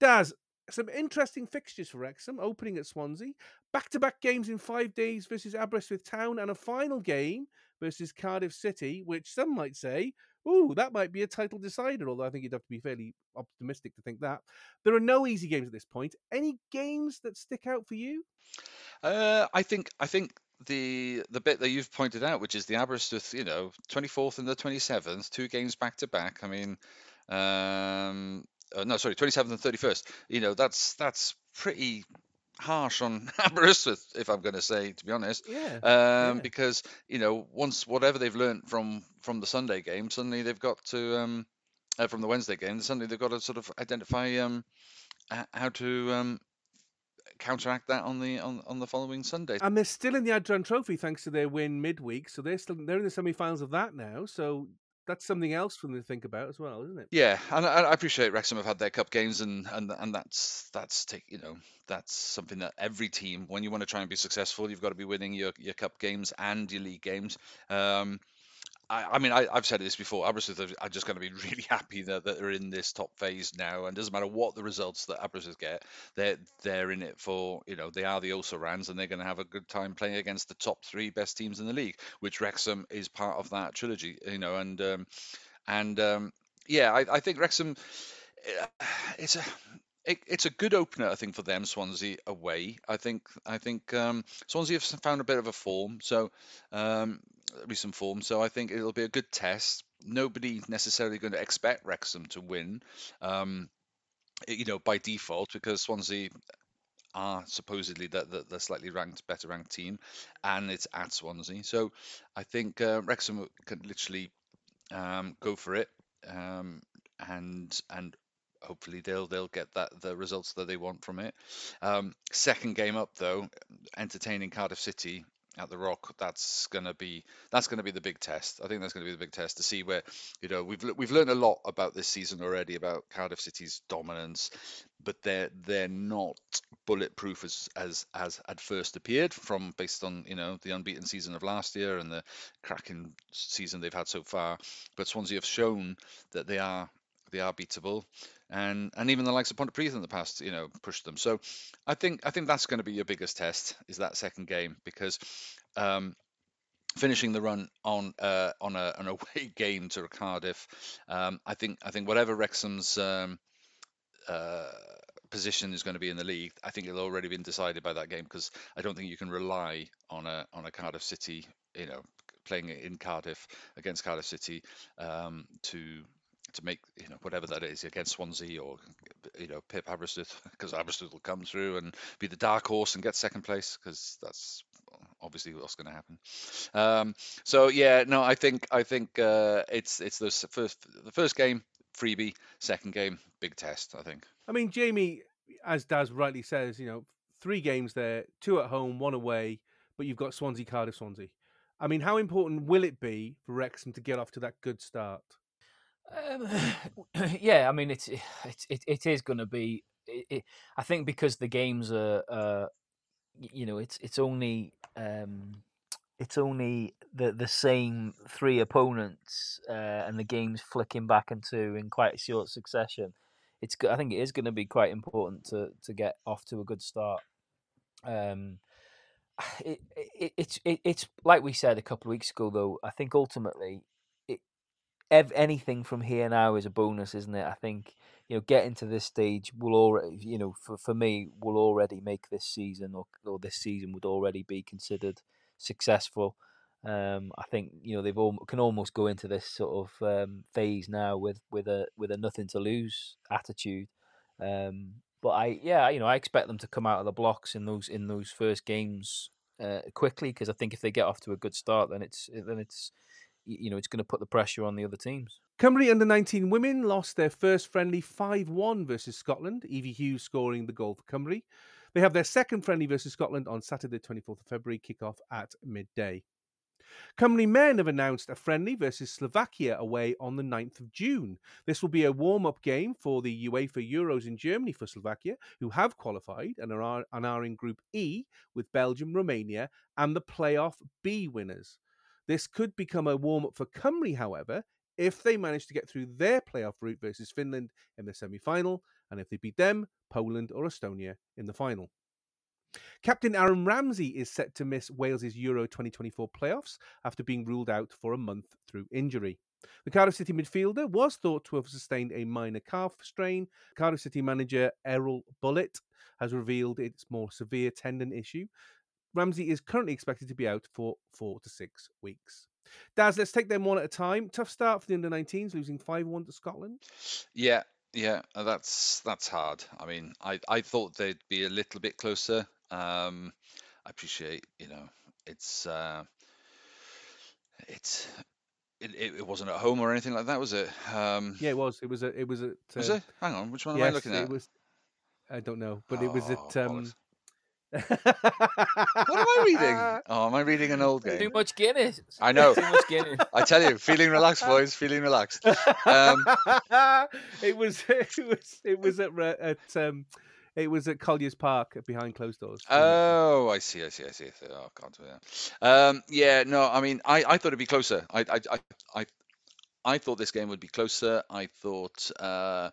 Daz, some interesting fixtures for Wrexham, opening at Swansea, back-to-back games in five days versus Aberystwyth Town, and a final game versus Cardiff City, which some might say, ooh, that might be a title decider. Although I think you'd have to be fairly optimistic to think that. There are no easy games at this point. Any games that stick out for you? Uh, I think I think the the bit that you've pointed out, which is the Aberystwyth, you know, 24th and the 27th, two games back to back. I mean, um, uh, no, sorry, 27th and 31st. You know, that's that's pretty harsh on Aberystwyth, if I'm going to say, to be honest. Yeah. Um, yeah. because you know, once whatever they've learnt from from the Sunday game, suddenly they've got to um, uh, from the Wednesday game, suddenly they've got to sort of identify um, h- how to um, counteract that on the on, on the following Sunday. And they're still in the Adran Trophy thanks to their win midweek, so they're still they're in the semi-finals of that now. So that's something else for them to think about as well, isn't it? Yeah, and I, I appreciate Wrexham have had their cup games, and and and that's that's take you know that's something that every team, when you want to try and be successful, you've got to be winning your your cup games and your league games. Um, I, I mean, I, I've said this before. Aberystwyth are, just going to be really happy that, that they're in this top phase now, and doesn't matter what the results that Aberystwyth get, they're they're in it for you know they are the Osorans, and they're going to have a good time playing against the top three best teams in the league, which Wrexham is part of that trilogy, you know, and um, and um, yeah, I, I think Wrexham, eh, it's a it, it's a good opener, I think, for them. Swansea away. I think I think um, Swansea have found a bit of a form, so um, recent form. So I think it'll be a good test. Nobody necessarily going to expect Wrexham to win, um, you know, by default because Swansea are supposedly the, the, the, slightly ranked, better ranked team, and it's at Swansea. So I think uh, Wrexham can literally um, go for it, um, and and hopefully they'll they'll get that the results that they want from it. Um, second game up though, entertaining Cardiff City at the Rock. That's gonna be that's gonna be the big test. I think that's gonna be the big test to see where you know we've we've learned a lot about this season already about Cardiff City's dominance, but they're they're not bulletproof as as as at first appeared from based on you know the unbeaten season of last year and the cracking season they've had so far. But Swansea have shown that they are they are beatable and and even the likes of Pontypridd in the past, you know, pushed them. So I think I think that's going to be your biggest test is that second game because um, finishing the run on uh, on a, an away game to Cardiff, um, I think I think whatever Wrexham's um, uh, position is going to be in the league, I think it'll already been decided by that game because I don't think you can rely on a on a Cardiff City, you know, playing in Cardiff against Cardiff City um, to to make you know whatever that is against Swansea or you know Pip Aberystwyth because Aberystwyth will come through and be the dark horse and get second place because that's obviously what's going to happen. Um, so yeah, no, I think I think uh, it's it's the first the first game freebie, second game big test. I think. I mean, Jamie, as Daz rightly says, you know, three games there, two at home, one away, but you've got Swansea, Cardiff, Swansea. I mean, how important will it be for Wrexham to get off to that good start? Um, yeah, I mean it's it's it, it is going to be. It, it, I think because the games are, uh, you know, it's it's only um, it's only the the same three opponents, uh, and the games flicking back and two in quite a short succession. It's I think it is going to be quite important to to get off to a good start. Um, it, it, it's it, it's like we said a couple of weeks ago, though. I think ultimately ev- anything from here now is a bonus, isn't it? I think you know getting to this stage will already you know for, for me will already make this season or or this season would already be considered successful. Um, I think you know they've all can almost go into this sort of um, phase now with with a with a nothing to lose attitude. Um, but I yeah you know I expect them to come out of the blocks in those in those first games uh, quickly because I think if they get off to a good start then it's then it's you know, it's going to put the pressure on the other teams. Cymru under 19 women lost their first friendly 5 1 versus Scotland, Evie Hughes scoring the goal for Cymru. They have their second friendly versus Scotland on Saturday, 24th of February, kick-off at midday. Cymru men have announced a friendly versus Slovakia away on the 9th of June. This will be a warm up game for the UEFA Euros in Germany for Slovakia, who have qualified and are, and are in Group E with Belgium, Romania, and the playoff B winners. This could become a warm up for Cymru, however, if they manage to get through their playoff route versus Finland in the semi final, and if they beat them, Poland or Estonia in the final. Captain Aaron Ramsey is set to miss Wales's Euro 2024 playoffs after being ruled out for a month through injury. The Cardiff City midfielder was thought to have sustained a minor calf strain. Cardiff City manager Erol Bulut has revealed its more severe tendon issue, Ramsey is currently expected to be out for four to six weeks. Daz, let's take them one at a time. Tough start for the under 19s, losing 5 1 to Scotland. Yeah, yeah, uh, that's that's hard. I mean, I, I thought they'd be a little bit closer. Um, I appreciate, you know, it's uh, it's it, it wasn't at home or anything like that, was it? Um, yeah, it was. It was. A, it was at. Uh, was it? Hang on, which one yes, am I looking at? It was. I don't know, but oh, it was at. Oh, um, what am I reading? Oh, am I reading an old game? Too much Guinness. I know. Too much Guinness. I tell you, feeling relaxed, boys. Feeling relaxed. Um, it was. It was. It was at at um, it was at Collier's Park behind closed doors. Oh, I see, I see, I see. Oh, can't do that. Um, yeah, no, I mean, I, I thought it'd be closer. I, I, I, I, I thought this game would be closer. I thought, uh,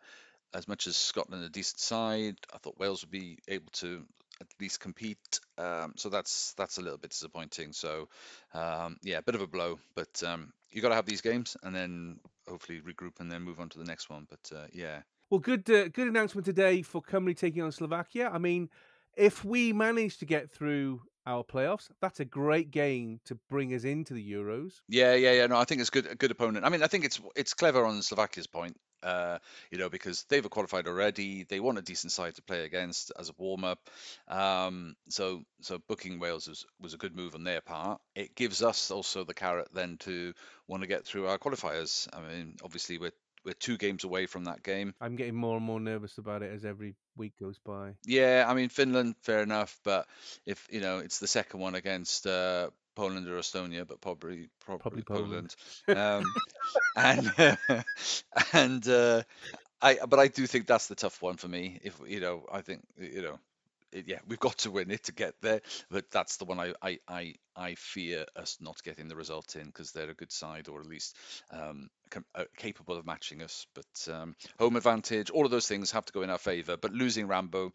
as much as Scotland a decent side, I thought Wales would be able to at least compete. Um, so that's that's a little bit disappointing. So um, yeah, a bit of a blow, but um, you got to have these games and then hopefully regroup and then move on to the next one. But uh, yeah. Well, good uh, good announcement today for Cymru taking on Slovakia. I mean, if we manage to get through our playoffs, that's a great game to bring us into the Euros. Yeah, yeah, yeah. No, I think it's good. A good opponent. I mean, I think it's it's clever on Slovakia's point. Uh, you know, because they've qualified already. They want a decent side to play against as a warm up. Um, so so booking Wales was, was a good move on their part. It gives us also the carrot then to want to get through our qualifiers. I mean, obviously we're we're two games away from that game. I'm getting more and more nervous about it as every week goes by. Yeah, I mean Finland, fair enough, but if you know it's the second one against uh, Poland or Estonia, but probably probably, Probably Poland. Poland. Um, and and uh, I but I do think that's the tough one for me. If you know, I think you know. it- Yeah, we've got to win it to get there, but that's the one I I I, I fear us not getting the result in because they're a good side or at least um, com- uh, capable of matching us. But um, home advantage, all of those things have to go in our favour. But losing Rambo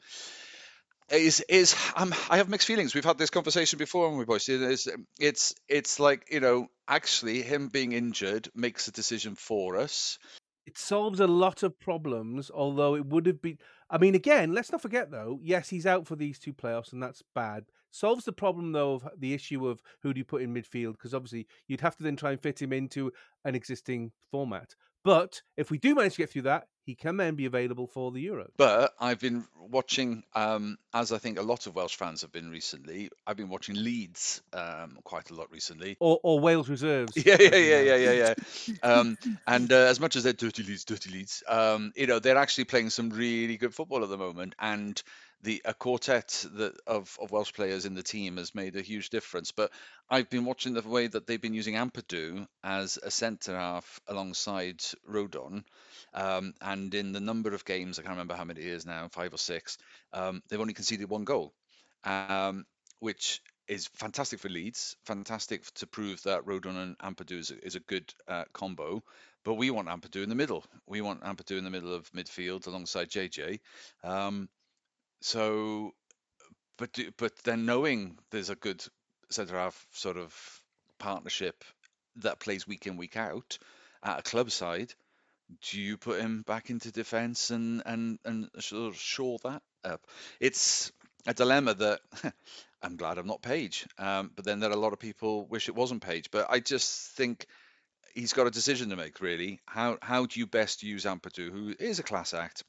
is is um, I have mixed feelings. We've had this conversation before, and we boys. It is, it's it's like you know, actually, him being injured makes a decision for us. It solves a lot of problems, although it would have been. I mean, again, let's not forget though. Yes, he's out for these two playoffs, and that's bad. Solves the problem though of the issue of who do you put in midfield, because obviously you'd have to then try and fit him into an existing format. But if we do manage to get through that, he can then be available for the Euro. But I've been watching, um, as I think a lot of Welsh fans have been recently. I've been watching Leeds um, quite a lot recently. Or, or Wales reserves. Yeah, yeah, yeah, yeah, yeah, yeah. Um, and uh, as much as they're dirty Leeds, dirty Leeds, um, you know, they're actually playing some really good football at the moment. And the a quartet that of, of Welsh players in the team has made a huge difference. But I've been watching the way that they've been using Ampadu as a centre half alongside Rodon. Um, and in the number of games, I can't remember how many it is now, five or six, um, they've only conceded one goal, um, which is fantastic for Leeds, fantastic to prove that Rodon and Ampadu is a, is a good uh, combo. But we want Ampadu in the middle. We want Ampadu in the middle of midfield alongside JJ. Um, so, but do- but then knowing there's a good centre half sort of partnership that plays week in week out at a club side, do you put him back into defence and and and sort of shore that up? It's a dilemma that I'm glad I'm not Page, um, but then there are a lot of people wish it wasn't Page. But I just think he's got a decision to make. Really, how how do you best use Ampadu, who is a class act?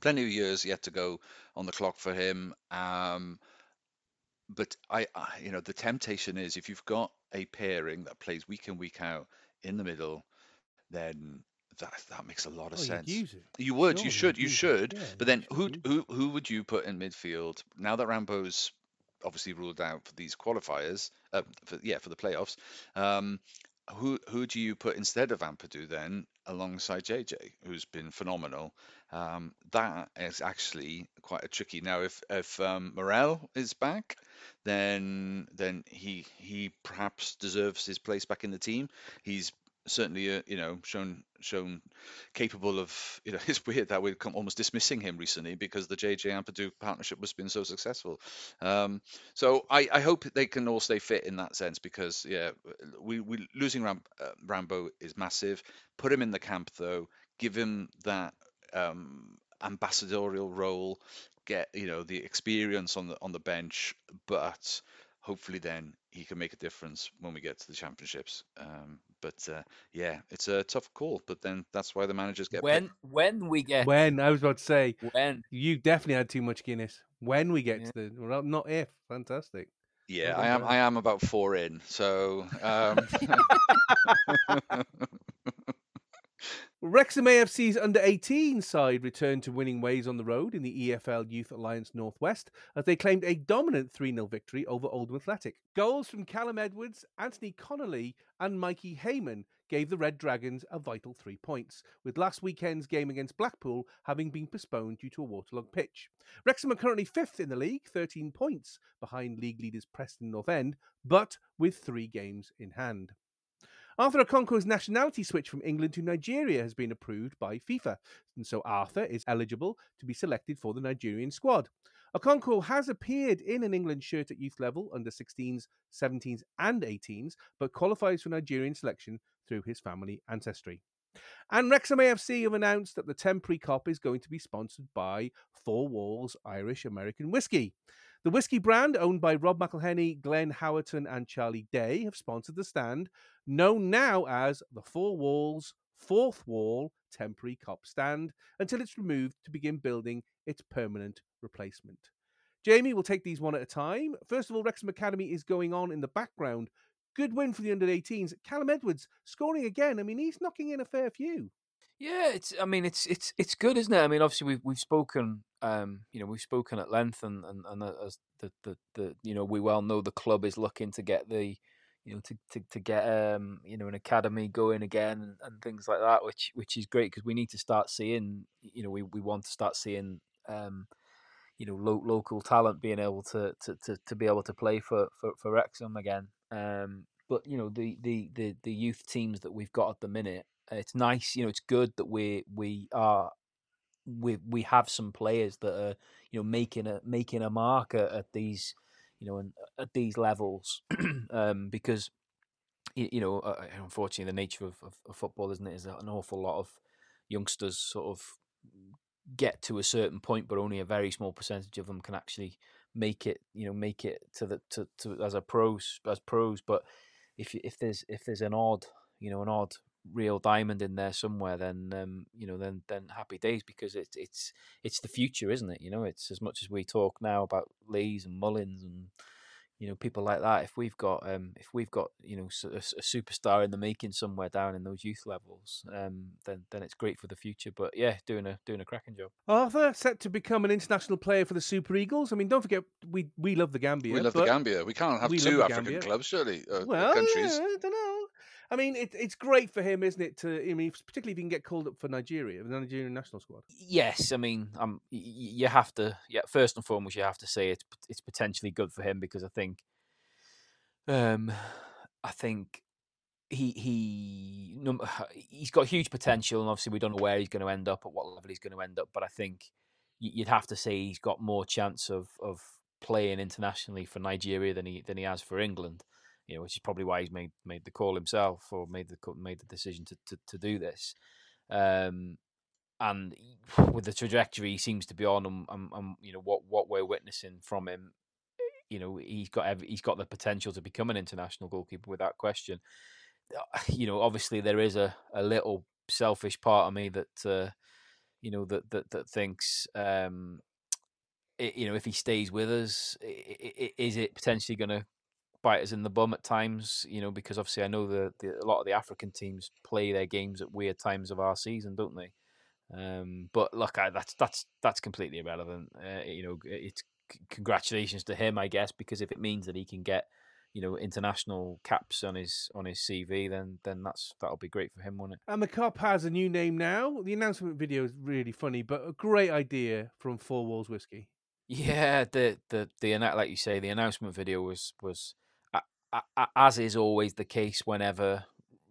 Plenty of years yet to go on the clock for him. Um, but I, I, you know, the temptation is if you've got a pairing that plays week in week out in the middle, then that that makes a lot of Oh, sense. You would, Sure, you should, you should. Yeah, But then who who who would you put in midfield now that Rambo's obviously ruled out for these qualifiers? Uh, for, yeah, for the playoffs. Um, who who do you put instead of Ampadu then alongside JJ, who's been phenomenal? Um, that is actually quite a tricky. Now, if if um, Morrell is back, then then he he perhaps deserves his place back in the team. He's certainly uh, you know shown shown capable of you know it's weird that we're almost dismissing him recently because the JJ Ampadu partnership has been so successful. Um, so I, I hope they can all stay fit in that sense because yeah we, we losing Ram, uh, Rambo is massive. Put him in the camp though, give him that um, ambassadorial role, get you know the experience on the on the bench, but hopefully then he can make a difference when we get to the championships. Um, but uh, yeah, it's a tough call. But then that's why the managers get when picked. when we get When I was about to say, when you definitely had too much Guinness. When we get Yeah. to the well, not if. Fantastic. Yeah, Well I am. Brian. I am about four in. So um, Wrexham AFC's under 18 side returned to winning ways on the road in the EFL Youth Alliance Northwest as they claimed a dominant 3 0 victory over Oldham Athletic. Goals from Callum Edwards, Anthony Connolly, and Mikey Heyman gave the Red Dragons a vital three points, with last weekend's game against Blackpool having been postponed due to a waterlogged pitch. Wrexham are currently fifth in the league, 13 points behind league leaders Preston North End, but with three games in hand. Arthur Okonkwo's nationality switch from England to Nigeria has been approved by FIFA, and so Arthur is eligible to be selected for the Nigerian squad. Okonkwo has appeared in an England shirt at youth level under 16s, 17s, and 18s, but qualifies for Nigerian selection through his family ancestry. And Wrexham AFC have announced that the temporary Kop is going to be sponsored by Four Walls Irish American Whiskey. The whiskey brand, owned by Rob McElhenney, Glenn Howerton, and Charlie Day, have sponsored the stand, known now as the Four Walls Fourth Wall Temporary Kop Stand, until it's removed to begin building its permanent replacement. Jamie will take these one at a time. First of all, Wrexham Academy is going on in the background. Good win for the under 18s. Callum Edwards scoring again. I mean, he's knocking in a fair few. Yeah, it's. I mean, it's it's it's good, isn't it? I mean, obviously we've we've spoken, um, you know, we've spoken at length, and and and as the the the you know we well know the club is looking to get the, you know, to to to get um you know an academy going again and, and things like that, which which is great because we need to start seeing, you know, we we want to start seeing um you know lo- local talent being able to, to, to, to be able to play for, for, for Wrexham again. Um, but you know the, the, the, the youth teams that we've got at the minute, it's nice. You know, it's good that we we are we we have some players that are you know making a making a mark at, at these you know and at these levels um, because you know uh, unfortunately the nature of, of, of football isn't it is an awful lot of youngsters sort of get to a certain point, but only a very small percentage of them can actually make it. You know, make it to the to, to as a pros as pros. But if if there's if there's an odd you know an odd real diamond in there somewhere, then um, you know then then happy days because it's it's it's the future, isn't it? You know, it's as much as we talk now about Lees and Mullins and you know people like that if we've got um if we've got you know a, a, superstar in the making somewhere down in those youth levels um then then it's great for the future. But yeah doing a doing a cracking job. Arthur set to become an international player for the super eagles. I mean don't forget we we love the gambia we love the gambia. We can't have two african gambia. clubs surely uh, well countries. yeah, i don't know I mean, it, it's great for him, isn't it? To I mean, particularly if he can get called up for Nigeria, the Nigerian national squad. Yes, I mean, um, you have to. Yeah, first and foremost, you have to say it's it's potentially good for him because I think um, I think he he he's got huge potential, and obviously we don't know where he's going to end up, at what level he's going to end up. But I think you'd have to say he's got more chance of of playing internationally for Nigeria than he than he has for England. You know, which is probably why he's made made the call himself or made the made the decision to to, to do this. Um, and with the trajectory he seems to be on, and, and, and you know what what we're witnessing from him, you know he's got every, he's got the potential to become an international goalkeeper without question. Uh, you know, obviously there is a, a little selfish part of me that uh, you know that that that thinks um, you know if he stays with us, is it potentially going to bite us in the bum at times? You know, because obviously I know the, the a lot of the African teams play their games at weird times of our season, don't they? Um, but look, I, that's that's that's completely irrelevant. Uh, you know, it's congratulations to him, I guess, because if it means that he can get you know international caps on his on his CV, then then that's that'll be great for him, won't it? And the cup has a new name now. The announcement video is really funny, but a great idea from Four Walls Whiskey. Yeah, the the the like you say, the announcement video was was as is always the case whenever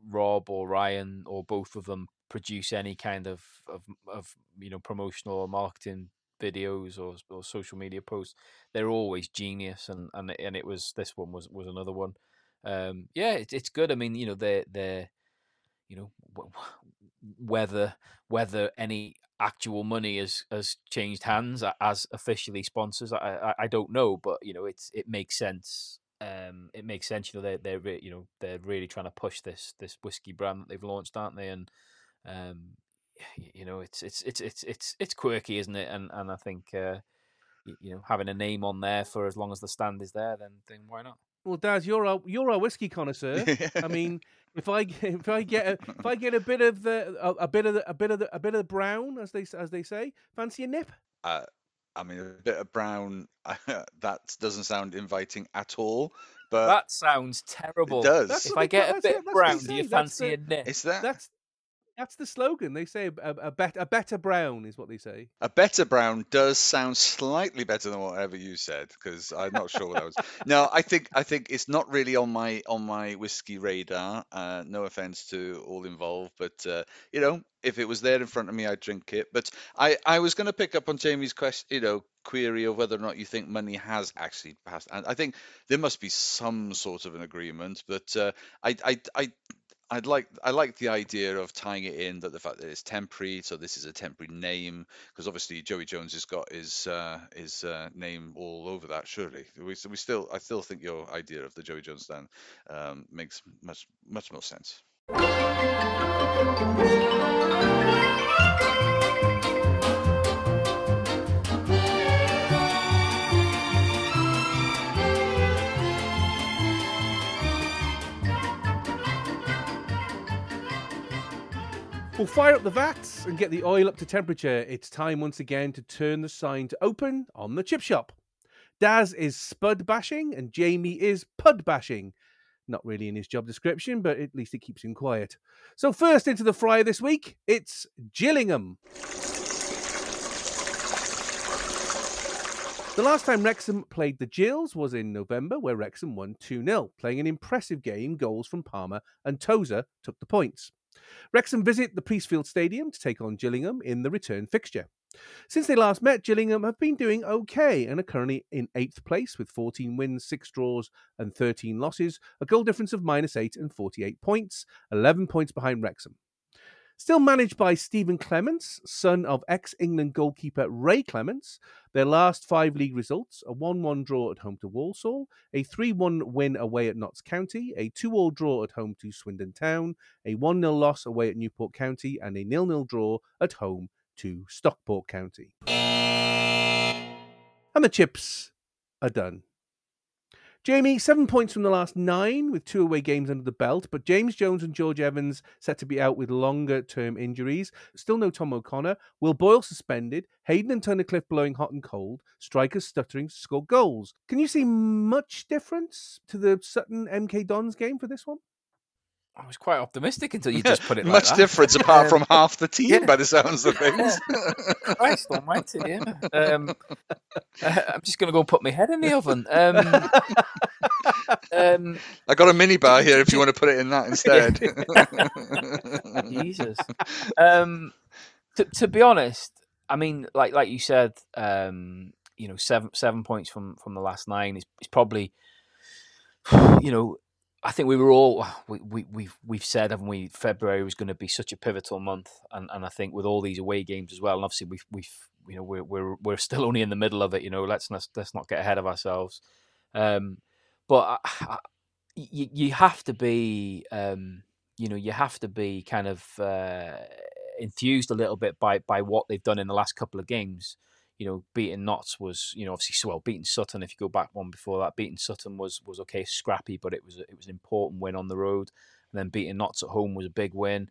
Rob or Ryan or both of them produce any kind of of, of you know promotional or marketing videos or, or social media posts, they're always genius, and and and it was this one was was another one. Um, yeah, it, it's good. I mean, you know, they're they're you know whether whether any actual money has has changed hands as officially sponsors, I, I, I don't know, but you know, it's it makes sense. Um, it makes sense. You know, they're they're re- you know they're really trying to push this this whiskey brand that they've launched, aren't they? And um, you know, it's it's it's it's it's it's quirky, isn't it? And and I think uh, you know having a name on there for as long as the stand is there, then then why not? Well, Daz, you're a you're a whiskey connoisseur. I mean, if I if I get a, if I get a bit of the a, a bit of the, a bit of the, a bit of the brown, as they as they say, fancy a nip? Uh, I mean, a bit of brown uh, that doesn't sound inviting at all. But that sounds terrible. It does. if I get a bit of brown, do you fancy a nip? It's that. That's that's the slogan. They say a, a, bet, a better brown is what they say. A better brown does sound slightly better than whatever you said because I'm not sure what that was. No, I think I think it's not really on my on my whiskey radar. Uh, no offense to all involved, but uh, you know, if it was there in front of me, I'd drink it. But I I was going to pick up on Jamie's question, you know, query of whether or not you think money has actually passed. And I think there must be some sort of an agreement, but uh, I I I I'd like I like the idea of tying it in that the fact that it's temporary, so this is a temporary name, because obviously Joey Jones has got his uh, his uh, name all over that. Surely, we, we still I still think your idea of the Joey Jones stand um, makes much much more sense. We'll fire up the vats and get the oil up to temperature. It's time once again to turn the sign to open on the chip shop. Daz is spud bashing and Jamie is pud bashing. Not really in his job description, but at least it keeps him quiet. So, first into the fryer this week, it's Gillingham. The last time Wrexham played the Gills was in November, where Wrexham won 2 0, playing an impressive game, goals from Palmer, and Tozer took the points. Wrexham visit the Priestfield Stadium to take on Gillingham in the return fixture. Since they last met, Gillingham have been doing okay and are currently in eighth place with 14 wins, 6 draws, and 13 losses, a goal difference of minus 8 and 48 points, 11 points behind Wrexham. Still managed by Stephen Clemence, son of ex England goalkeeper Ray Clemence, their last five league results a 1 1 draw at home to Walsall, a 3 1 win away at Notts County, a 2 all draw at home to Swindon Town, a 1 0 loss away at Newport County, and a 0 0 draw at home to Stockport County. And the chips are done. Jamie, seven points from the last nine with two away games under the belt, but James Jones and George Evans set to be out with longer term injuries. Still no Tom O'Connor. Will Boyle suspended. Hayden and Tunnicliffe blowing hot and cold. Strikers stuttering to score goals. Can you see much difference to the Sutton MK Dons game for this one? I was quite optimistic until you just put it like Much that. difference apart from half the team yeah. by the sounds of things. Christ almighty, yeah. Um, I'm just going to go put my head in the oven. Um, um, I got a mini bar here if you want to put it in that instead. Jesus. Um, to, to be honest, I mean, like like you said, um, you know, seven seven points from from the last nine is, is probably, you know, I think we were all we, we we've we've said, haven't we? February was going to be such a pivotal month, and, and I think with all these away games as well, and obviously we've we've you know we're we're we're still only in the middle of it. You know, let's not let's not get ahead of ourselves. Um, but I, I, you you have to be um, you know you have to be kind of uh, enthused a little bit by by what they've done in the last couple of games. You know, beating Notts was you know obviously well beating Sutton. If you go back one before that, beating Sutton was was okay, scrappy, but it was it was an important win on the road. And then beating Notts at home was a big win.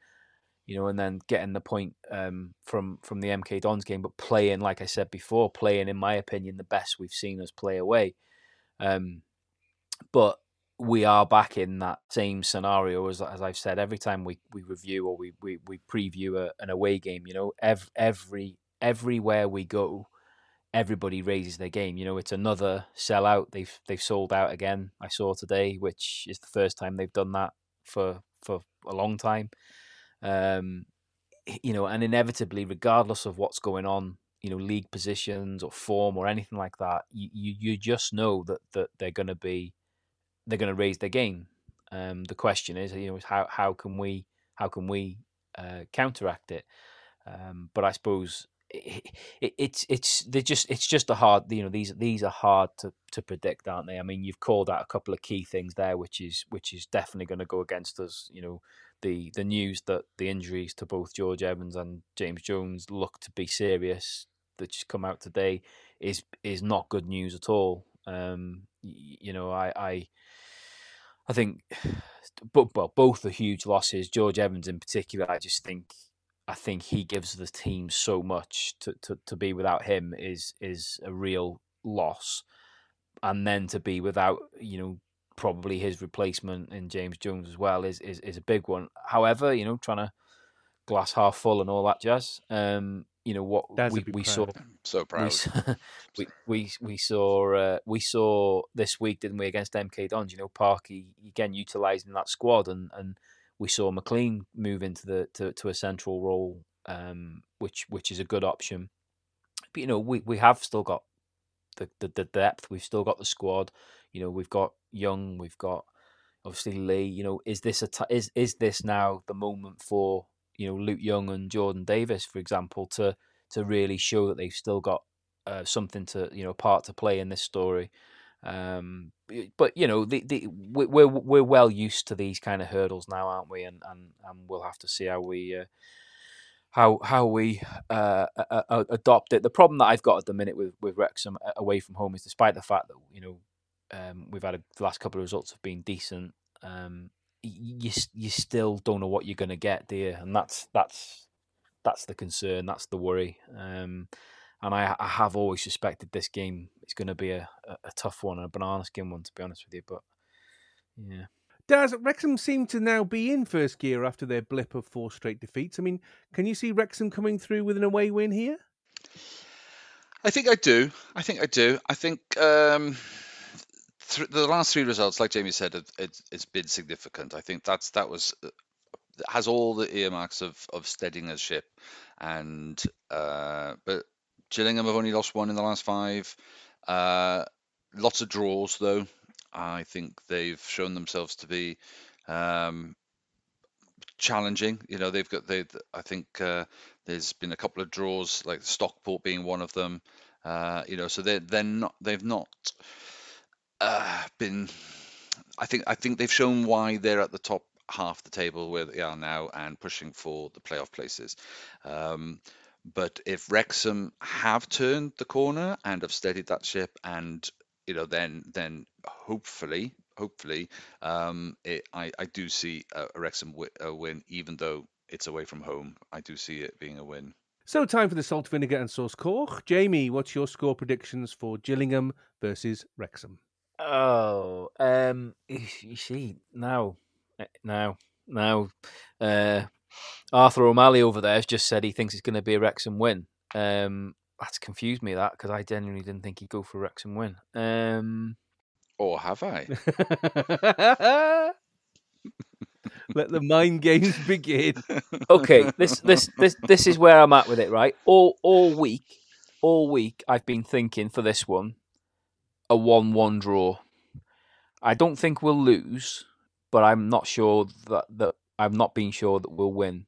You know, and then getting the point um, from from the MK Dons game, but playing like I said before, playing in my opinion the best we've seen us play away. Um, but we are back in that same scenario as, as I've said every time we, we review or we, we, we preview a, an away game. You know, every everywhere we go, everybody raises their game. You know, it's another sellout. They've they've sold out again. I saw today, which is the first time they've done that for for a long time. Um, you know, and inevitably, regardless of what's going on, you know, league positions or form or anything like that, you you, you just know that that they're going to be they're going to raise their game. Um, the question is, you know, how how can we how can we uh, counteract it? Um, but I suppose it, it, it's it's they just it's just a hard you know these these are hard to, to predict, aren't they? I mean, you've called out a couple of key things there, which is which is definitely going to go against us. You know, the the news that the injuries to both George Evans and James Jones look to be serious that just come out today is is not good news at all. Um, you know, I I I think, but well, both are huge losses. George Evans in particular, I just think, I think he gives the team so much to, to, to be without him is is a real loss, and then to be without, you know, probably his replacement in James Jones as well is is, is a big one. However, you know, trying to glass half full and all that jazz. Um, you know what Daz we, we proud. saw so proud. s- we we we saw uh, we saw this week, didn't we, against MK Dons? You know, Parky again utilising that squad, and, and we saw McClean move into the to, to a central role, um, which which is a good option. But you know, we, we have still got the, the the depth. We've still got the squad. You know, we've got Young, we've got obviously Lee. You know, is this a t- is is this now the moment for you know Luke Young and Jordan Davis, for example, to to really show that they've still got uh, something to you know part to play in this story. Um, but you know, the, the we're we're well used to these kind of hurdles now, aren't we? And and, and we'll have to see how we uh, how how we uh, uh, adopt it. The problem that I've got at the minute with with Wrexham away from home is, despite the fact that you know um, we've had a, the last couple of results have been decent, um, you you still don't know what you're going to get, you? And that's that's that's the concern. That's the worry. Um, and I, I have always suspected this game is going to be a, a, a tough one, and a banana skin one, to be honest with you. But yeah. Does Wrexham seem to now be in first gear after their blip of four straight defeats? I mean, can you see Wrexham coming through with an away win here? I think I do. I think I do. I think um, th- the last three results, like Jamie said, it, it, it's been significant. I think that's that was uh, has all the earmarks of of steadying a ship, and uh, but Gillingham have only lost one in the last five. Uh, lots of draws though. I think they've shown themselves to be um, challenging. You know, they've got they. I think uh, there's been a couple of draws, like Stockport being one of them. Uh, you know, so they they're not they've not uh, been. I think I think they've shown why they're at the top half the table where they are now and pushing for the playoff places. Um, but if Wrexham have turned the corner and have steadied that ship, and you know, then then hopefully, hopefully, um, it, I I do see a, a Wrexham w- a win, even though it's away from home. I do see it being a win. So, time for the salt, vinegar, and sauce core. Jamie, what's your score predictions for Gillingham versus Wrexham? Oh, um, you see now, eh, now, now, uh, Arthur O'Malley over there has just said he thinks it's going to be a Wrexham win. Um, that's confused me that because I genuinely didn't think he'd go for a Wrexham win. Um, or have I? Let the mind games begin. okay, this this this this is where I'm at with it. Right, all all week, all week I've been thinking for this one, a one-one draw. I don't think we'll lose, but I'm not sure that that I'm not being sure that we'll win.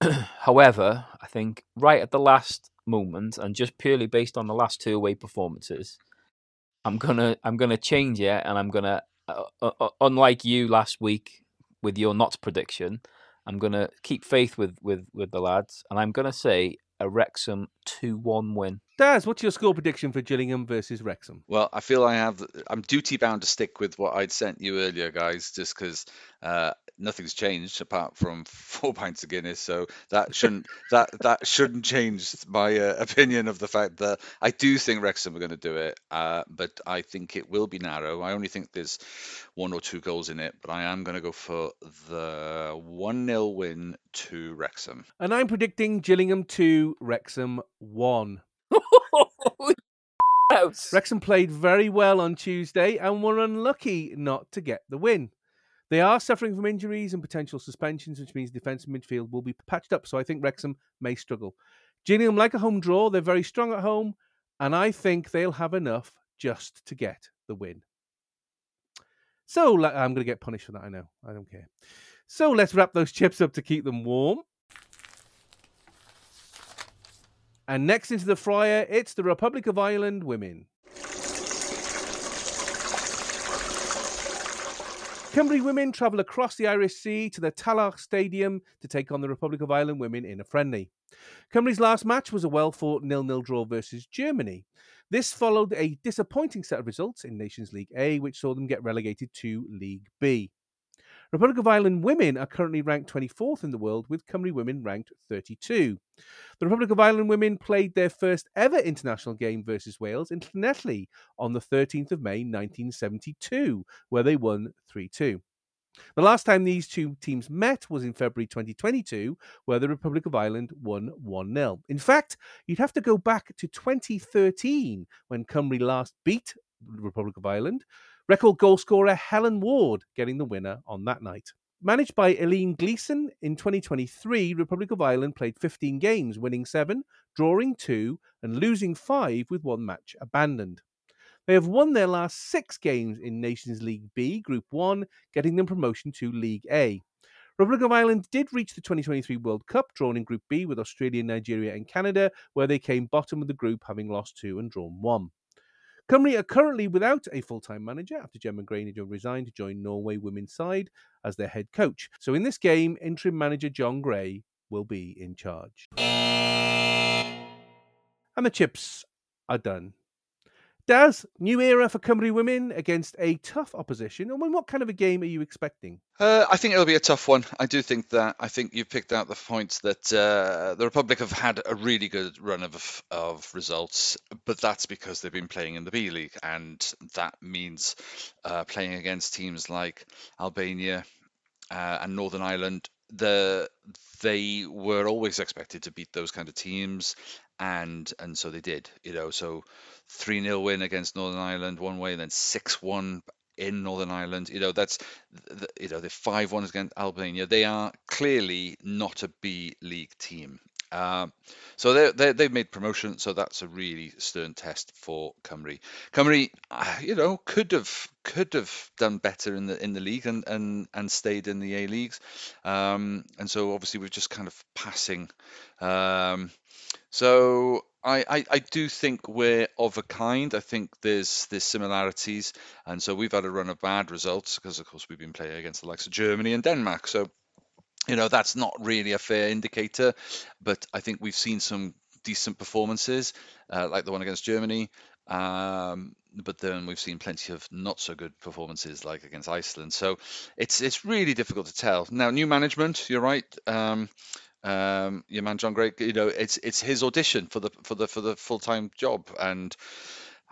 However, I think right at the last moment, and just purely based on the last two away performances, I'm gonna I'm gonna change it, and I'm gonna uh, uh, uh unlike you last week with your not prediction, I'm gonna keep faith with with with the lads, and I'm gonna say a Wrexham two one win. Daz, what's your score prediction for Gillingham versus Wrexham? Well, I feel I have. I'm duty bound to stick with what I'd sent you earlier, guys, just because uh, nothing's changed apart from four pints of Guinness. So that shouldn't that that shouldn't change my uh, opinion of the fact that I do think Wrexham are going to do it, uh, but I think it will be narrow. I only think there's one or two goals in it, but I am going to go for the one 0 win to Wrexham. And I'm predicting Gillingham two, Wrexham one. Wrexham played very well on Tuesday and were unlucky not to get the win. They are suffering from injuries and potential suspensions, which means defence and midfield will be patched up. So I think Wrexham may struggle. Gillingham like a home draw. They're very strong at home, and I think they'll have enough just to get the win. So I'm going to get punished for that. I know. I don't care. So let's wrap those chips up to keep them warm. And next into the fryer, it's the Republic of Ireland women. Cymru women travel across the Irish Sea to the Tallaght Stadium to take on the Republic of Ireland women in a friendly. Cymru's last match was a well fought nil nil draw versus Germany. This followed a disappointing set of results in Nations League A, which saw them get relegated to League B. Republic of Ireland women are currently ranked 24th in the world, with Cymru women ranked 32. The Republic of Ireland women played their first ever international game versus Wales in Llanelli on the 13th of May 1972, where they won 3 2. The last time these two teams met was in February 2022, where the Republic of Ireland won 1 0. In fact, you'd have to go back to 2013 when Cymru last beat the Republic of Ireland, Record goal scorer Helen Ward getting the winner on that night. Managed by Eileen Gleeson, in 2023, Republic of Ireland played 15 games, winning seven, drawing two, and losing five with one match abandoned. They have won their last six games in Nations League B, Group 1, getting them promotion to League A. Republic of Ireland did reach the 2023 World Cup, drawn in Group B with Australia, Nigeria, and Canada, where they came bottom of the group, having lost two and drawn one. Cymru are currently without a full time manager after Gemma Grainger resigned to join Norway women's side as their head coach. So in this game, interim manager John Gray will be in charge. And the chips are done. Daz, new era for Cymru women against a tough opposition. And what kind of a game are you expecting? Uh, I think it'll be a tough one. I do think that. I think you've picked out the points that uh, the Republic have had a really good run of of results, but that's because they've been playing in the B League, and that means uh, playing against teams like Albania uh, and Northern Ireland. The they were always expected to beat those kind of teams, and and so they did. You know, so three 0 win against Northern Ireland one way, and then six one in Northern Ireland. You know, that's you know the five one against Albania. They are clearly not a B League team. Um, so they they they've made promotion, so that's a really stern test for Cymru. Cymru, uh, you know, could have could have done better in the in the league and and and stayed in the A leagues, um, and so obviously we're just kind of passing. Um, so I, I, I do think we're of a kind. I think there's there's similarities, and so we've had a run of bad results because, of course, we've been playing against the likes of Germany and Denmark. So, you know, that's not really a fair indicator. But I think we've seen some decent performances, uh, like the one against Germany. Um, but then we've seen plenty of not so good performances, like against Iceland. So it's it's really difficult to tell. Now, new management, you're right. Um, um, your man John Gray, you know, it's it's his audition for the for the for the full time job, and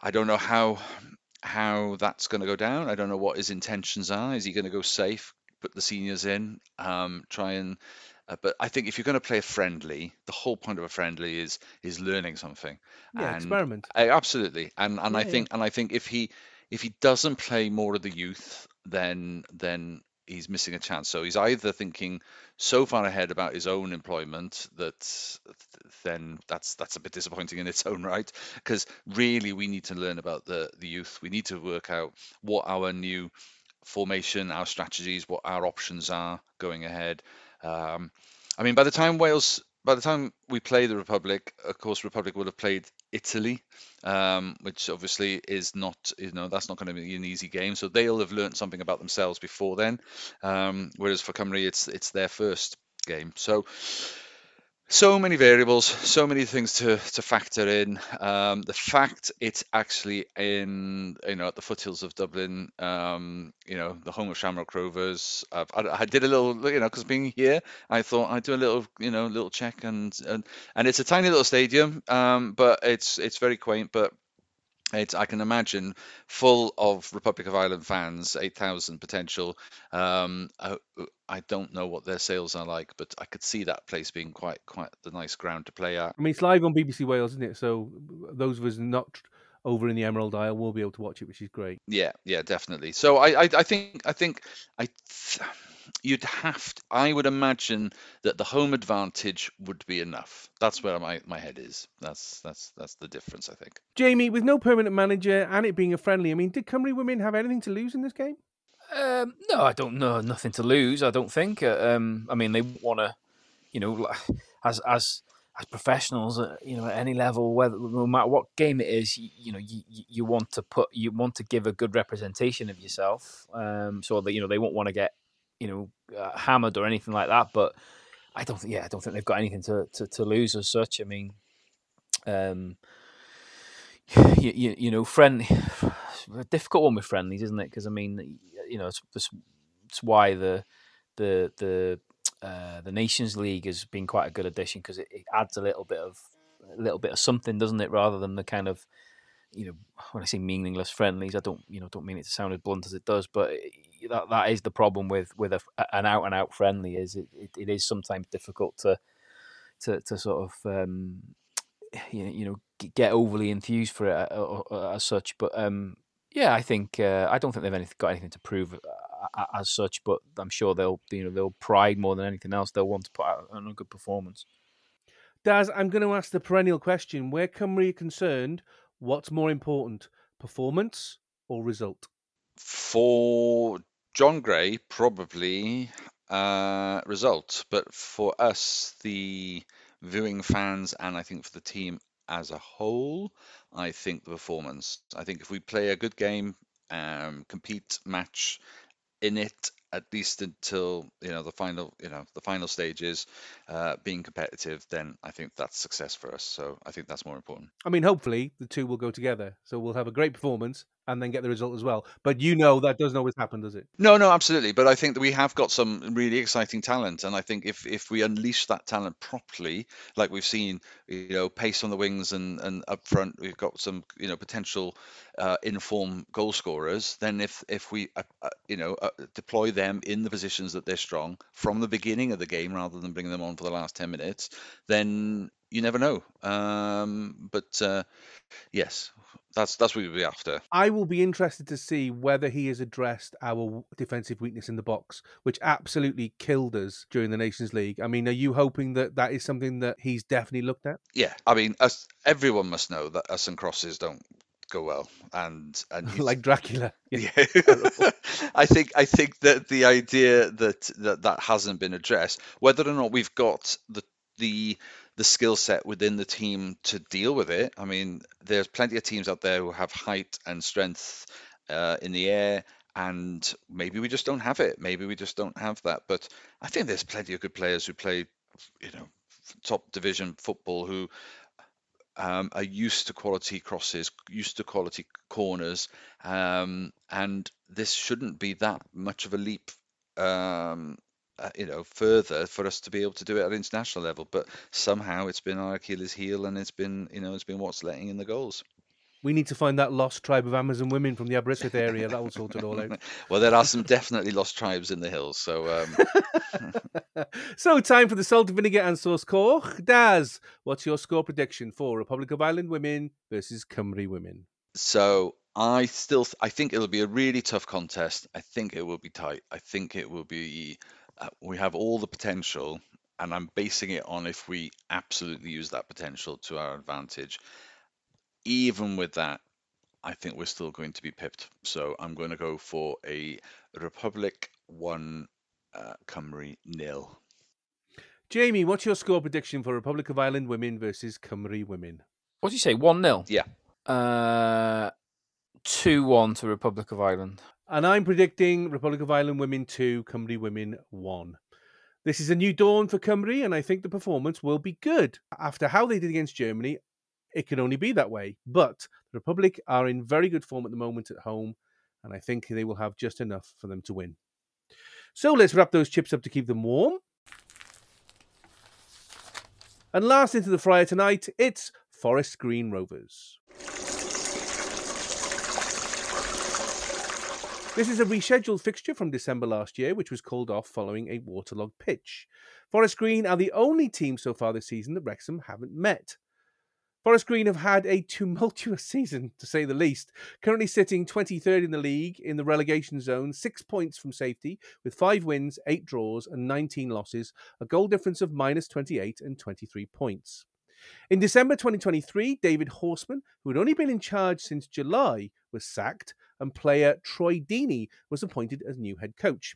I don't know how how that's going to go down. I don't know what his intentions are. Is he going to go safe, put the seniors in, um, try and uh, but I think if you're going to play a friendly, the whole point of a friendly is is learning something. Yeah, and experiment. I, absolutely. And and I Yeah, yeah. think and I think if he if he doesn't play more of the youth, then then he's missing a chance. So he's either thinking so far ahead about his own employment that then that's that's a bit disappointing in its own right. Because really, we need to learn about the the youth. We need to work out what our new formation, our strategies, what our options are going ahead. Um, I mean, by the time Wales, by the time we play the Republic, of course, Republic will have played Italy, um, which obviously is not, you know, that's not going to be an easy game. So they'll have learned something about themselves before then. Um, whereas for Cymru, it's it's their first game. So so many variables, so many things to, to factor in. Um, the fact it's actually in, you know, at the foothills of Dublin, um, you know, the home of Shamrock Rovers. I, I did a little, you know, because being here, I thought I'd do a little, you know, little check and and, and it's a tiny little stadium, um, but it's it's very quaint. But it's I can imagine full of Republic of Ireland fans, eight thousand potential. Um, I, I don't know what their sales are like, but I could see that place being quite quite the nice ground to play at. I mean, it's live on BBC Wales, isn't it? So uh, those of us not over in the Emerald Isle will be able to watch it, which is great. Yeah, yeah, definitely. So I, I, I think, I think, I, th- you'd have. To, I would imagine that the home advantage would be enough. That's where my, my head is. That's that's that's the difference. I think. Jamie, with no permanent manager and it being a friendly, I mean, did Cymru women have anything to lose in this game? Um, no, I don't know. Nothing to lose. I don't think. Uh, Um, I mean, they want to, you know, as as as professionals, uh, you know, at any level, whether no matter what game it is, you, you know, you, you you want to put, you want to give a good representation of yourself. Um, so that you know they won't want to get, you know, uh, hammered or anything like that. But I don't, think, yeah, I don't think they've got anything to, to, to lose as such. I mean, um, you, you, you know, friendly, a difficult one with friendlies, isn't it? Because I mean, you know, it's, it's, it's why the the the uh, the Nations League has been quite a good addition because it, it adds a little bit of a little bit of something, doesn't it? Rather than the kind of you know, when I say meaningless friendlies, I don't you know don't mean it to sound as blunt as it does, but that that is the problem with with a, an out and out friendly is it, it, it is sometimes difficult to to to sort of um, you know, get overly enthused for it uh, uh, as such. But um, yeah, I think uh, I don't think they've anything, got anything to prove uh, as such. But I'm sure they'll you know they'll pride more than anything else. They'll want to put out a good performance. Daz, I'm going to ask the perennial question: Where Cymru are concerned, what's more important, performance or result? For John Gray, probably uh, result, but for us, the viewing fans, and I think for the team as a whole, I think the performance. I think if we play a good game, um, compete, match in it at least until you know the final you know the final stages uh, being competitive then i think that's success for us so i think that's more important I mean, hopefully the two will go together. So we'll have a great performance and then get the result as well. But you know that doesn't always happen, does it? no no absolutely but i think that we have got some really exciting talent and i think if if we unleash that talent properly like we've seen you know pace on the wings and and up front we've got some you know potential uh, inform goal scorers then if if we uh, uh, you know uh, deploy them in the positions that they're strong from the beginning of the game rather than bringing them on for the last 10 minutes then you never know um but uh yes that's that's what we'll be after I will be interested to see whether he has addressed our defensive weakness in the box, which absolutely killed us during the Nations League. I mean, are you hoping that that is something that he's definitely looked at? yeah i mean us everyone must know that us and crosses don't go well and and like Dracula. Yeah. I think I think that the idea that, that that hasn't been addressed, whether or not we've got the the the skill set within the team to deal with it. I mean, there's plenty of teams out there who have height and strength uh, in the air, and maybe we just don't have it. Maybe we just don't have that. But I think there's plenty of good players who play, you know, top division football who um, are used to quality crosses, used to quality corners, um, and this shouldn't be that much of a leap, um, uh, you know, further for us to be able to do it at international level. But somehow it's been our Achilles heel, and it's been, you know, it's been what's letting in the goals. We need to find that lost tribe of Amazon women from the Aberystwyth area. That will sort it all out. Well, there are some definitely lost tribes in the hills, so um, so, time for the salt, vinegar, and sauce Koch. Daz, what's your score prediction for Republic of Ireland women versus Cymru women? So I still th- I think it'll be a really tough contest. I think it will be tight. I think it will be uh, we have all the potential and I'm basing it on if we absolutely use that potential to our advantage. Even with that, I think we're still going to be pipped. So I'm going to go for a Republic 1 uh, Cymru nil. Jamie, what's your score prediction for Republic of Ireland women versus Cymru women? What do you say? One 0 Yeah. Uh, two one to Republic of Ireland. And I'm predicting Republic of Ireland women 2, Cymru women 1. This is a new dawn for Cymru, and I think the performance will be good. After how they did against Germany, it can only be that way. But the Republic are in very good form at the moment at home, and I think they will have just enough for them to win. So let's wrap those chips up to keep them warm. And last into the fryer tonight, it's Forest Green Rovers. This is a rescheduled fixture from December last year, which was called off following a waterlogged pitch. Forest Green are the only team so far this season that Wrexham haven't met. Forest Green have had a tumultuous season, to say the least, currently sitting 23rd in the league in the relegation zone, six points from safety, with five wins, eight draws, and 19 losses, a goal difference of minus 28 and 23 points. In December 2023, David Horseman, who had only been in charge since July, was sacked, and player Troy Deeney was appointed as new head coach.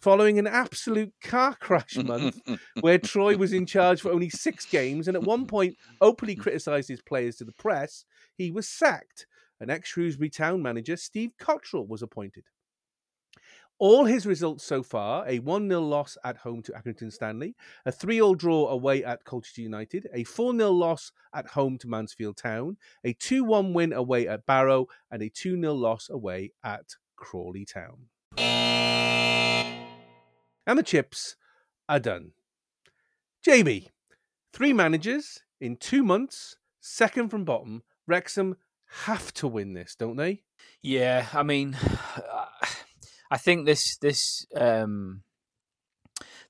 Following an absolute car crash month where Troy was in charge for only six games and at one point openly criticised his players to the press, he was sacked. And ex Shrewsbury town manager Steve Cotterill was appointed. All his results so far a 1 0 loss at home to Accrington Stanley, a 3 0 draw away at Colchester United, a 4 0 loss at home to Mansfield Town, a 2 1 win away at Barrow, and a 2 0 loss away at Crawley Town. And the chips are done. Jamie, three managers in two months, second from bottom. Wrexham have to win this, don't they? Yeah, I mean, I think this this um,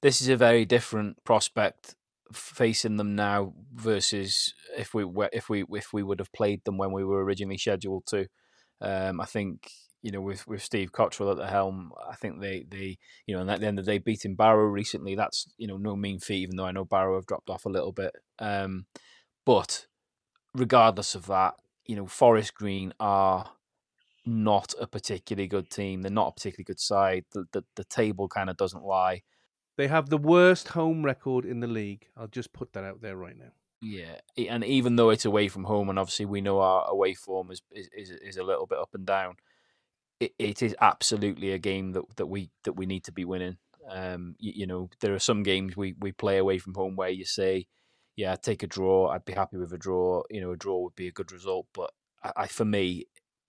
this is a very different prospect facing them now versus if we were if we if we would have played them when we were originally scheduled to. Um, I think you know with with Steve Cotterill at the helm, I think they they you know and at the end of the day beating Barrow recently. That's you know no mean feat, even though I know Barrow have dropped off a little bit. Um, but regardless of that, you know Forest Green are not a particularly good team. They're not a particularly good side. The the, the table kind of doesn't lie. They have the worst home record in the league. I'll just put that out there right now. Yeah, and even though it's away from home, and obviously we know our away form is is, is, a little bit up and down, it, it is absolutely a game that, that we that we need to be winning. Um, you, you know, there are some games we, we play away from home where you say, "Yeah, I'd take a draw. I'd be happy with a draw. You know, a draw would be a good result." But I for me,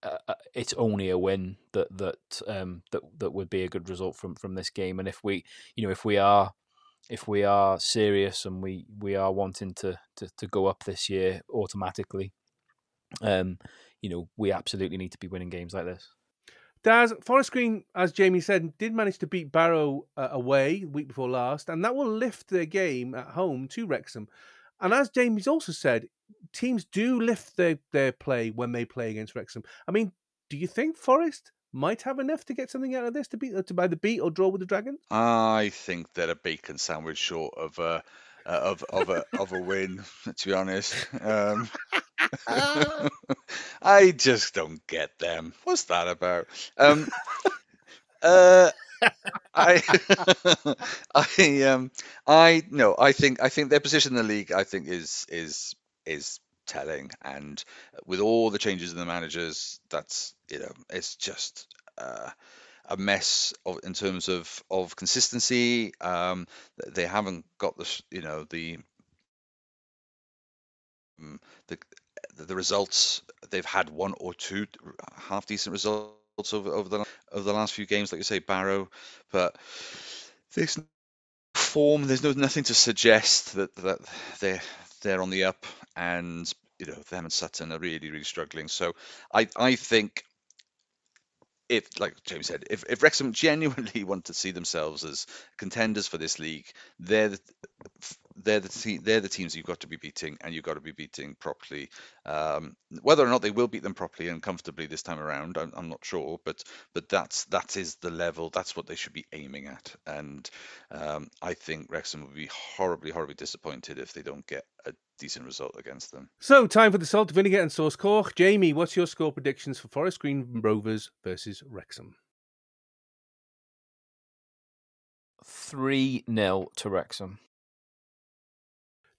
uh, uh, it's only a win that that um, that that would be a good result from from this game. And if we, you know, if we are if we are serious and we we are wanting to to, to go up this year automatically, um, you know, we absolutely need to be winning games like this. Daz, Forest Green, as Jamie said, did manage to beat Barrow uh, away week before last, and that will lift their game at home to Wrexham. And as Jamie's also said, teams do lift their, their play when they play against Wrexham. I mean, do you think Forest might have enough to get something out of this to beat to either beat or draw with the Dragons? I think they're a bacon sandwich short of a uh, of of a of a win. To be honest, um, I just don't get them. What's that about? Um, uh, I, I, um, I no, I think I think their position in the league, I think is is is telling, and with all the changes in the managers, that's you know, it's just. Uh, a mess of, in terms of of consistency. Um, they haven't got the you know the um, the the results. They've had one or two half decent results over over the over the last few games, like you say, Barrow, but this form there's no nothing to suggest that that they they're on the up and you know them and Sutton are really really struggling. So I I think if, like James said, if, if Wrexham genuinely want to see themselves as contenders for this league, they're the, they're the te- they're the teams you've got to be beating, and you've got to be beating properly. Um, whether or not they will beat them properly and comfortably this time around, I'm, I'm not sure, but but that's that is the level. That's what they should be aiming at, and um, I think Wrexham will be horribly horribly disappointed if they don't get a decent result against them. So, time for the salt, vinegar, and sauce cork. Jamie, what's your score predictions for Forest Green Rovers versus Wrexham? 3 0 to Wrexham.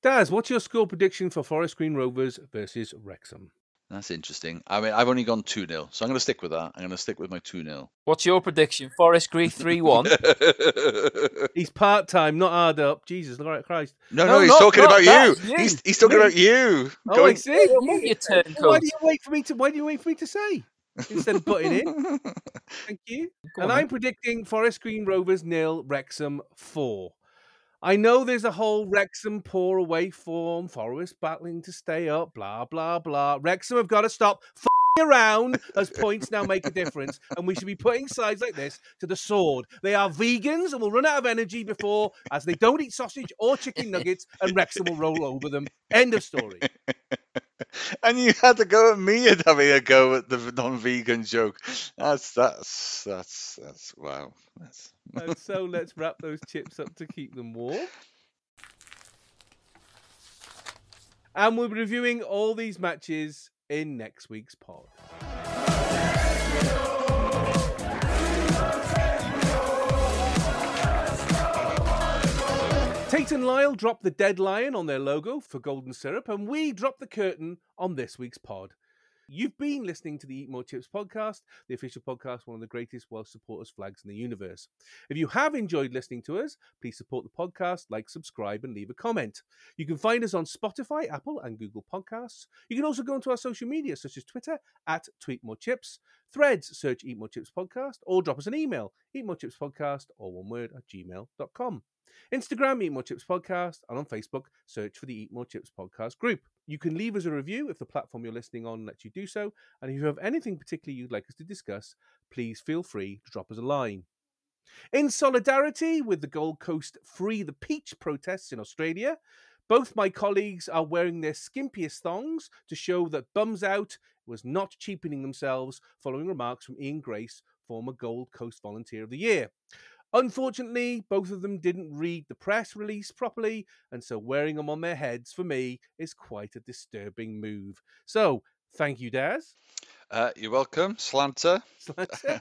Daz, what's your score prediction for Forest Green Rovers versus Wrexham? That's interesting. I mean, I've only gone 2 0, so I'm going to stick with that. I'm going to stick with my 2 0. What's your prediction? Forest Green 3 1. He's part time, not hard up. Jesus Christ. No, no, No, he's not- talking not about you. you. He's, he's talking Me. about you. Oh, I Going- see. Your turn, Why do you wait for me to? Why do you wait for me to say instead of butting in? Thank you. Go and on, I'm predicting Forest Green Rovers nil, Wrexham four. I know there's a whole Wrexham poor away form, Forest battling to stay up, blah blah blah. Wrexham have got to stop around as points now make a difference, and we should be putting sides like this to the sword. They are vegans and will run out of energy before, as they don't eat sausage or chicken nuggets, and Wrexham will roll over them. End of story. And you had to go at me and having a go at the non-vegan joke. That's that's that's that's wow. That's And so let's wrap those chips up to keep them warm. And we'll be reviewing all these matches in next week's pod. Tate and Lyle dropped the dead lion on their logo for Golden Syrup, and we dropped the curtain on this week's pod. You've been listening to the Eat More Chips podcast, the official podcast, one of the greatest Welsh supporters flags in the universe. If you have enjoyed listening to us, please support the podcast, like, subscribe, and leave a comment. You can find us on Spotify, Apple, and Google Podcasts. You can also go onto our social media, such as Twitter at Tweet More Chips, Threads, search Eat More Chips Podcast, or drop us an email, eatmorechipspodcast, or one word, at gmail.com. Instagram, Eat More Chips Podcast, and on Facebook, search for the Eat More Chips Podcast group. You can leave us a review if the platform you're listening on lets you do so, and if you have anything particularly you'd like us to discuss, please feel free to drop us a line. In solidarity with the Gold Coast Free the Peach protests in Australia, both my colleagues are wearing their skimpiest thongs to show that Bums Out was not cheapening themselves following remarks from Ian Grace, former Gold Coast Volunteer of the Year. Unfortunately, both of them didn't read the press release properly, and so wearing them on their heads for me is quite a disturbing move. So, thank you, Daz. Uh, you're welcome, Slanter. Slanter.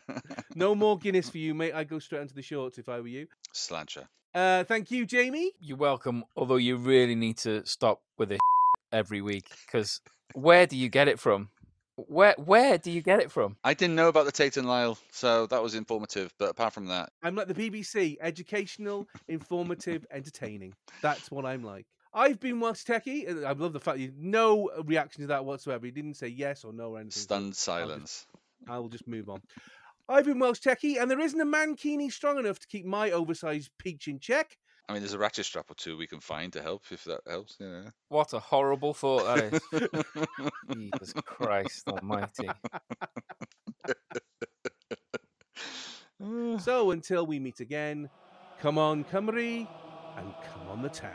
no more Guinness for you, mate. I'd go straight into the shorts if I were you. Slancher. Uh, thank you, Jamie. You're welcome. Although you really need to stop with this every week because where do you get it from? Where where do you get it from? I didn't know about the Tate and Lyle, so that was informative. But apart from that, I'm like the BBC, educational, informative, entertaining. That's what I'm like. I've been Welsh Techie. and I love the fact you no reaction to that whatsoever. You didn't say yes or no or anything. so stunned silence. I will just move on. I've been Welsh Techie, and there isn't a mankini strong enough to keep my oversized peach in check. I mean, there's a ratchet strap or two we can find to help if that helps. You know. What a horrible thought that is. Jesus Christ Almighty. So until we meet again, come on, Cymru, and come on the town.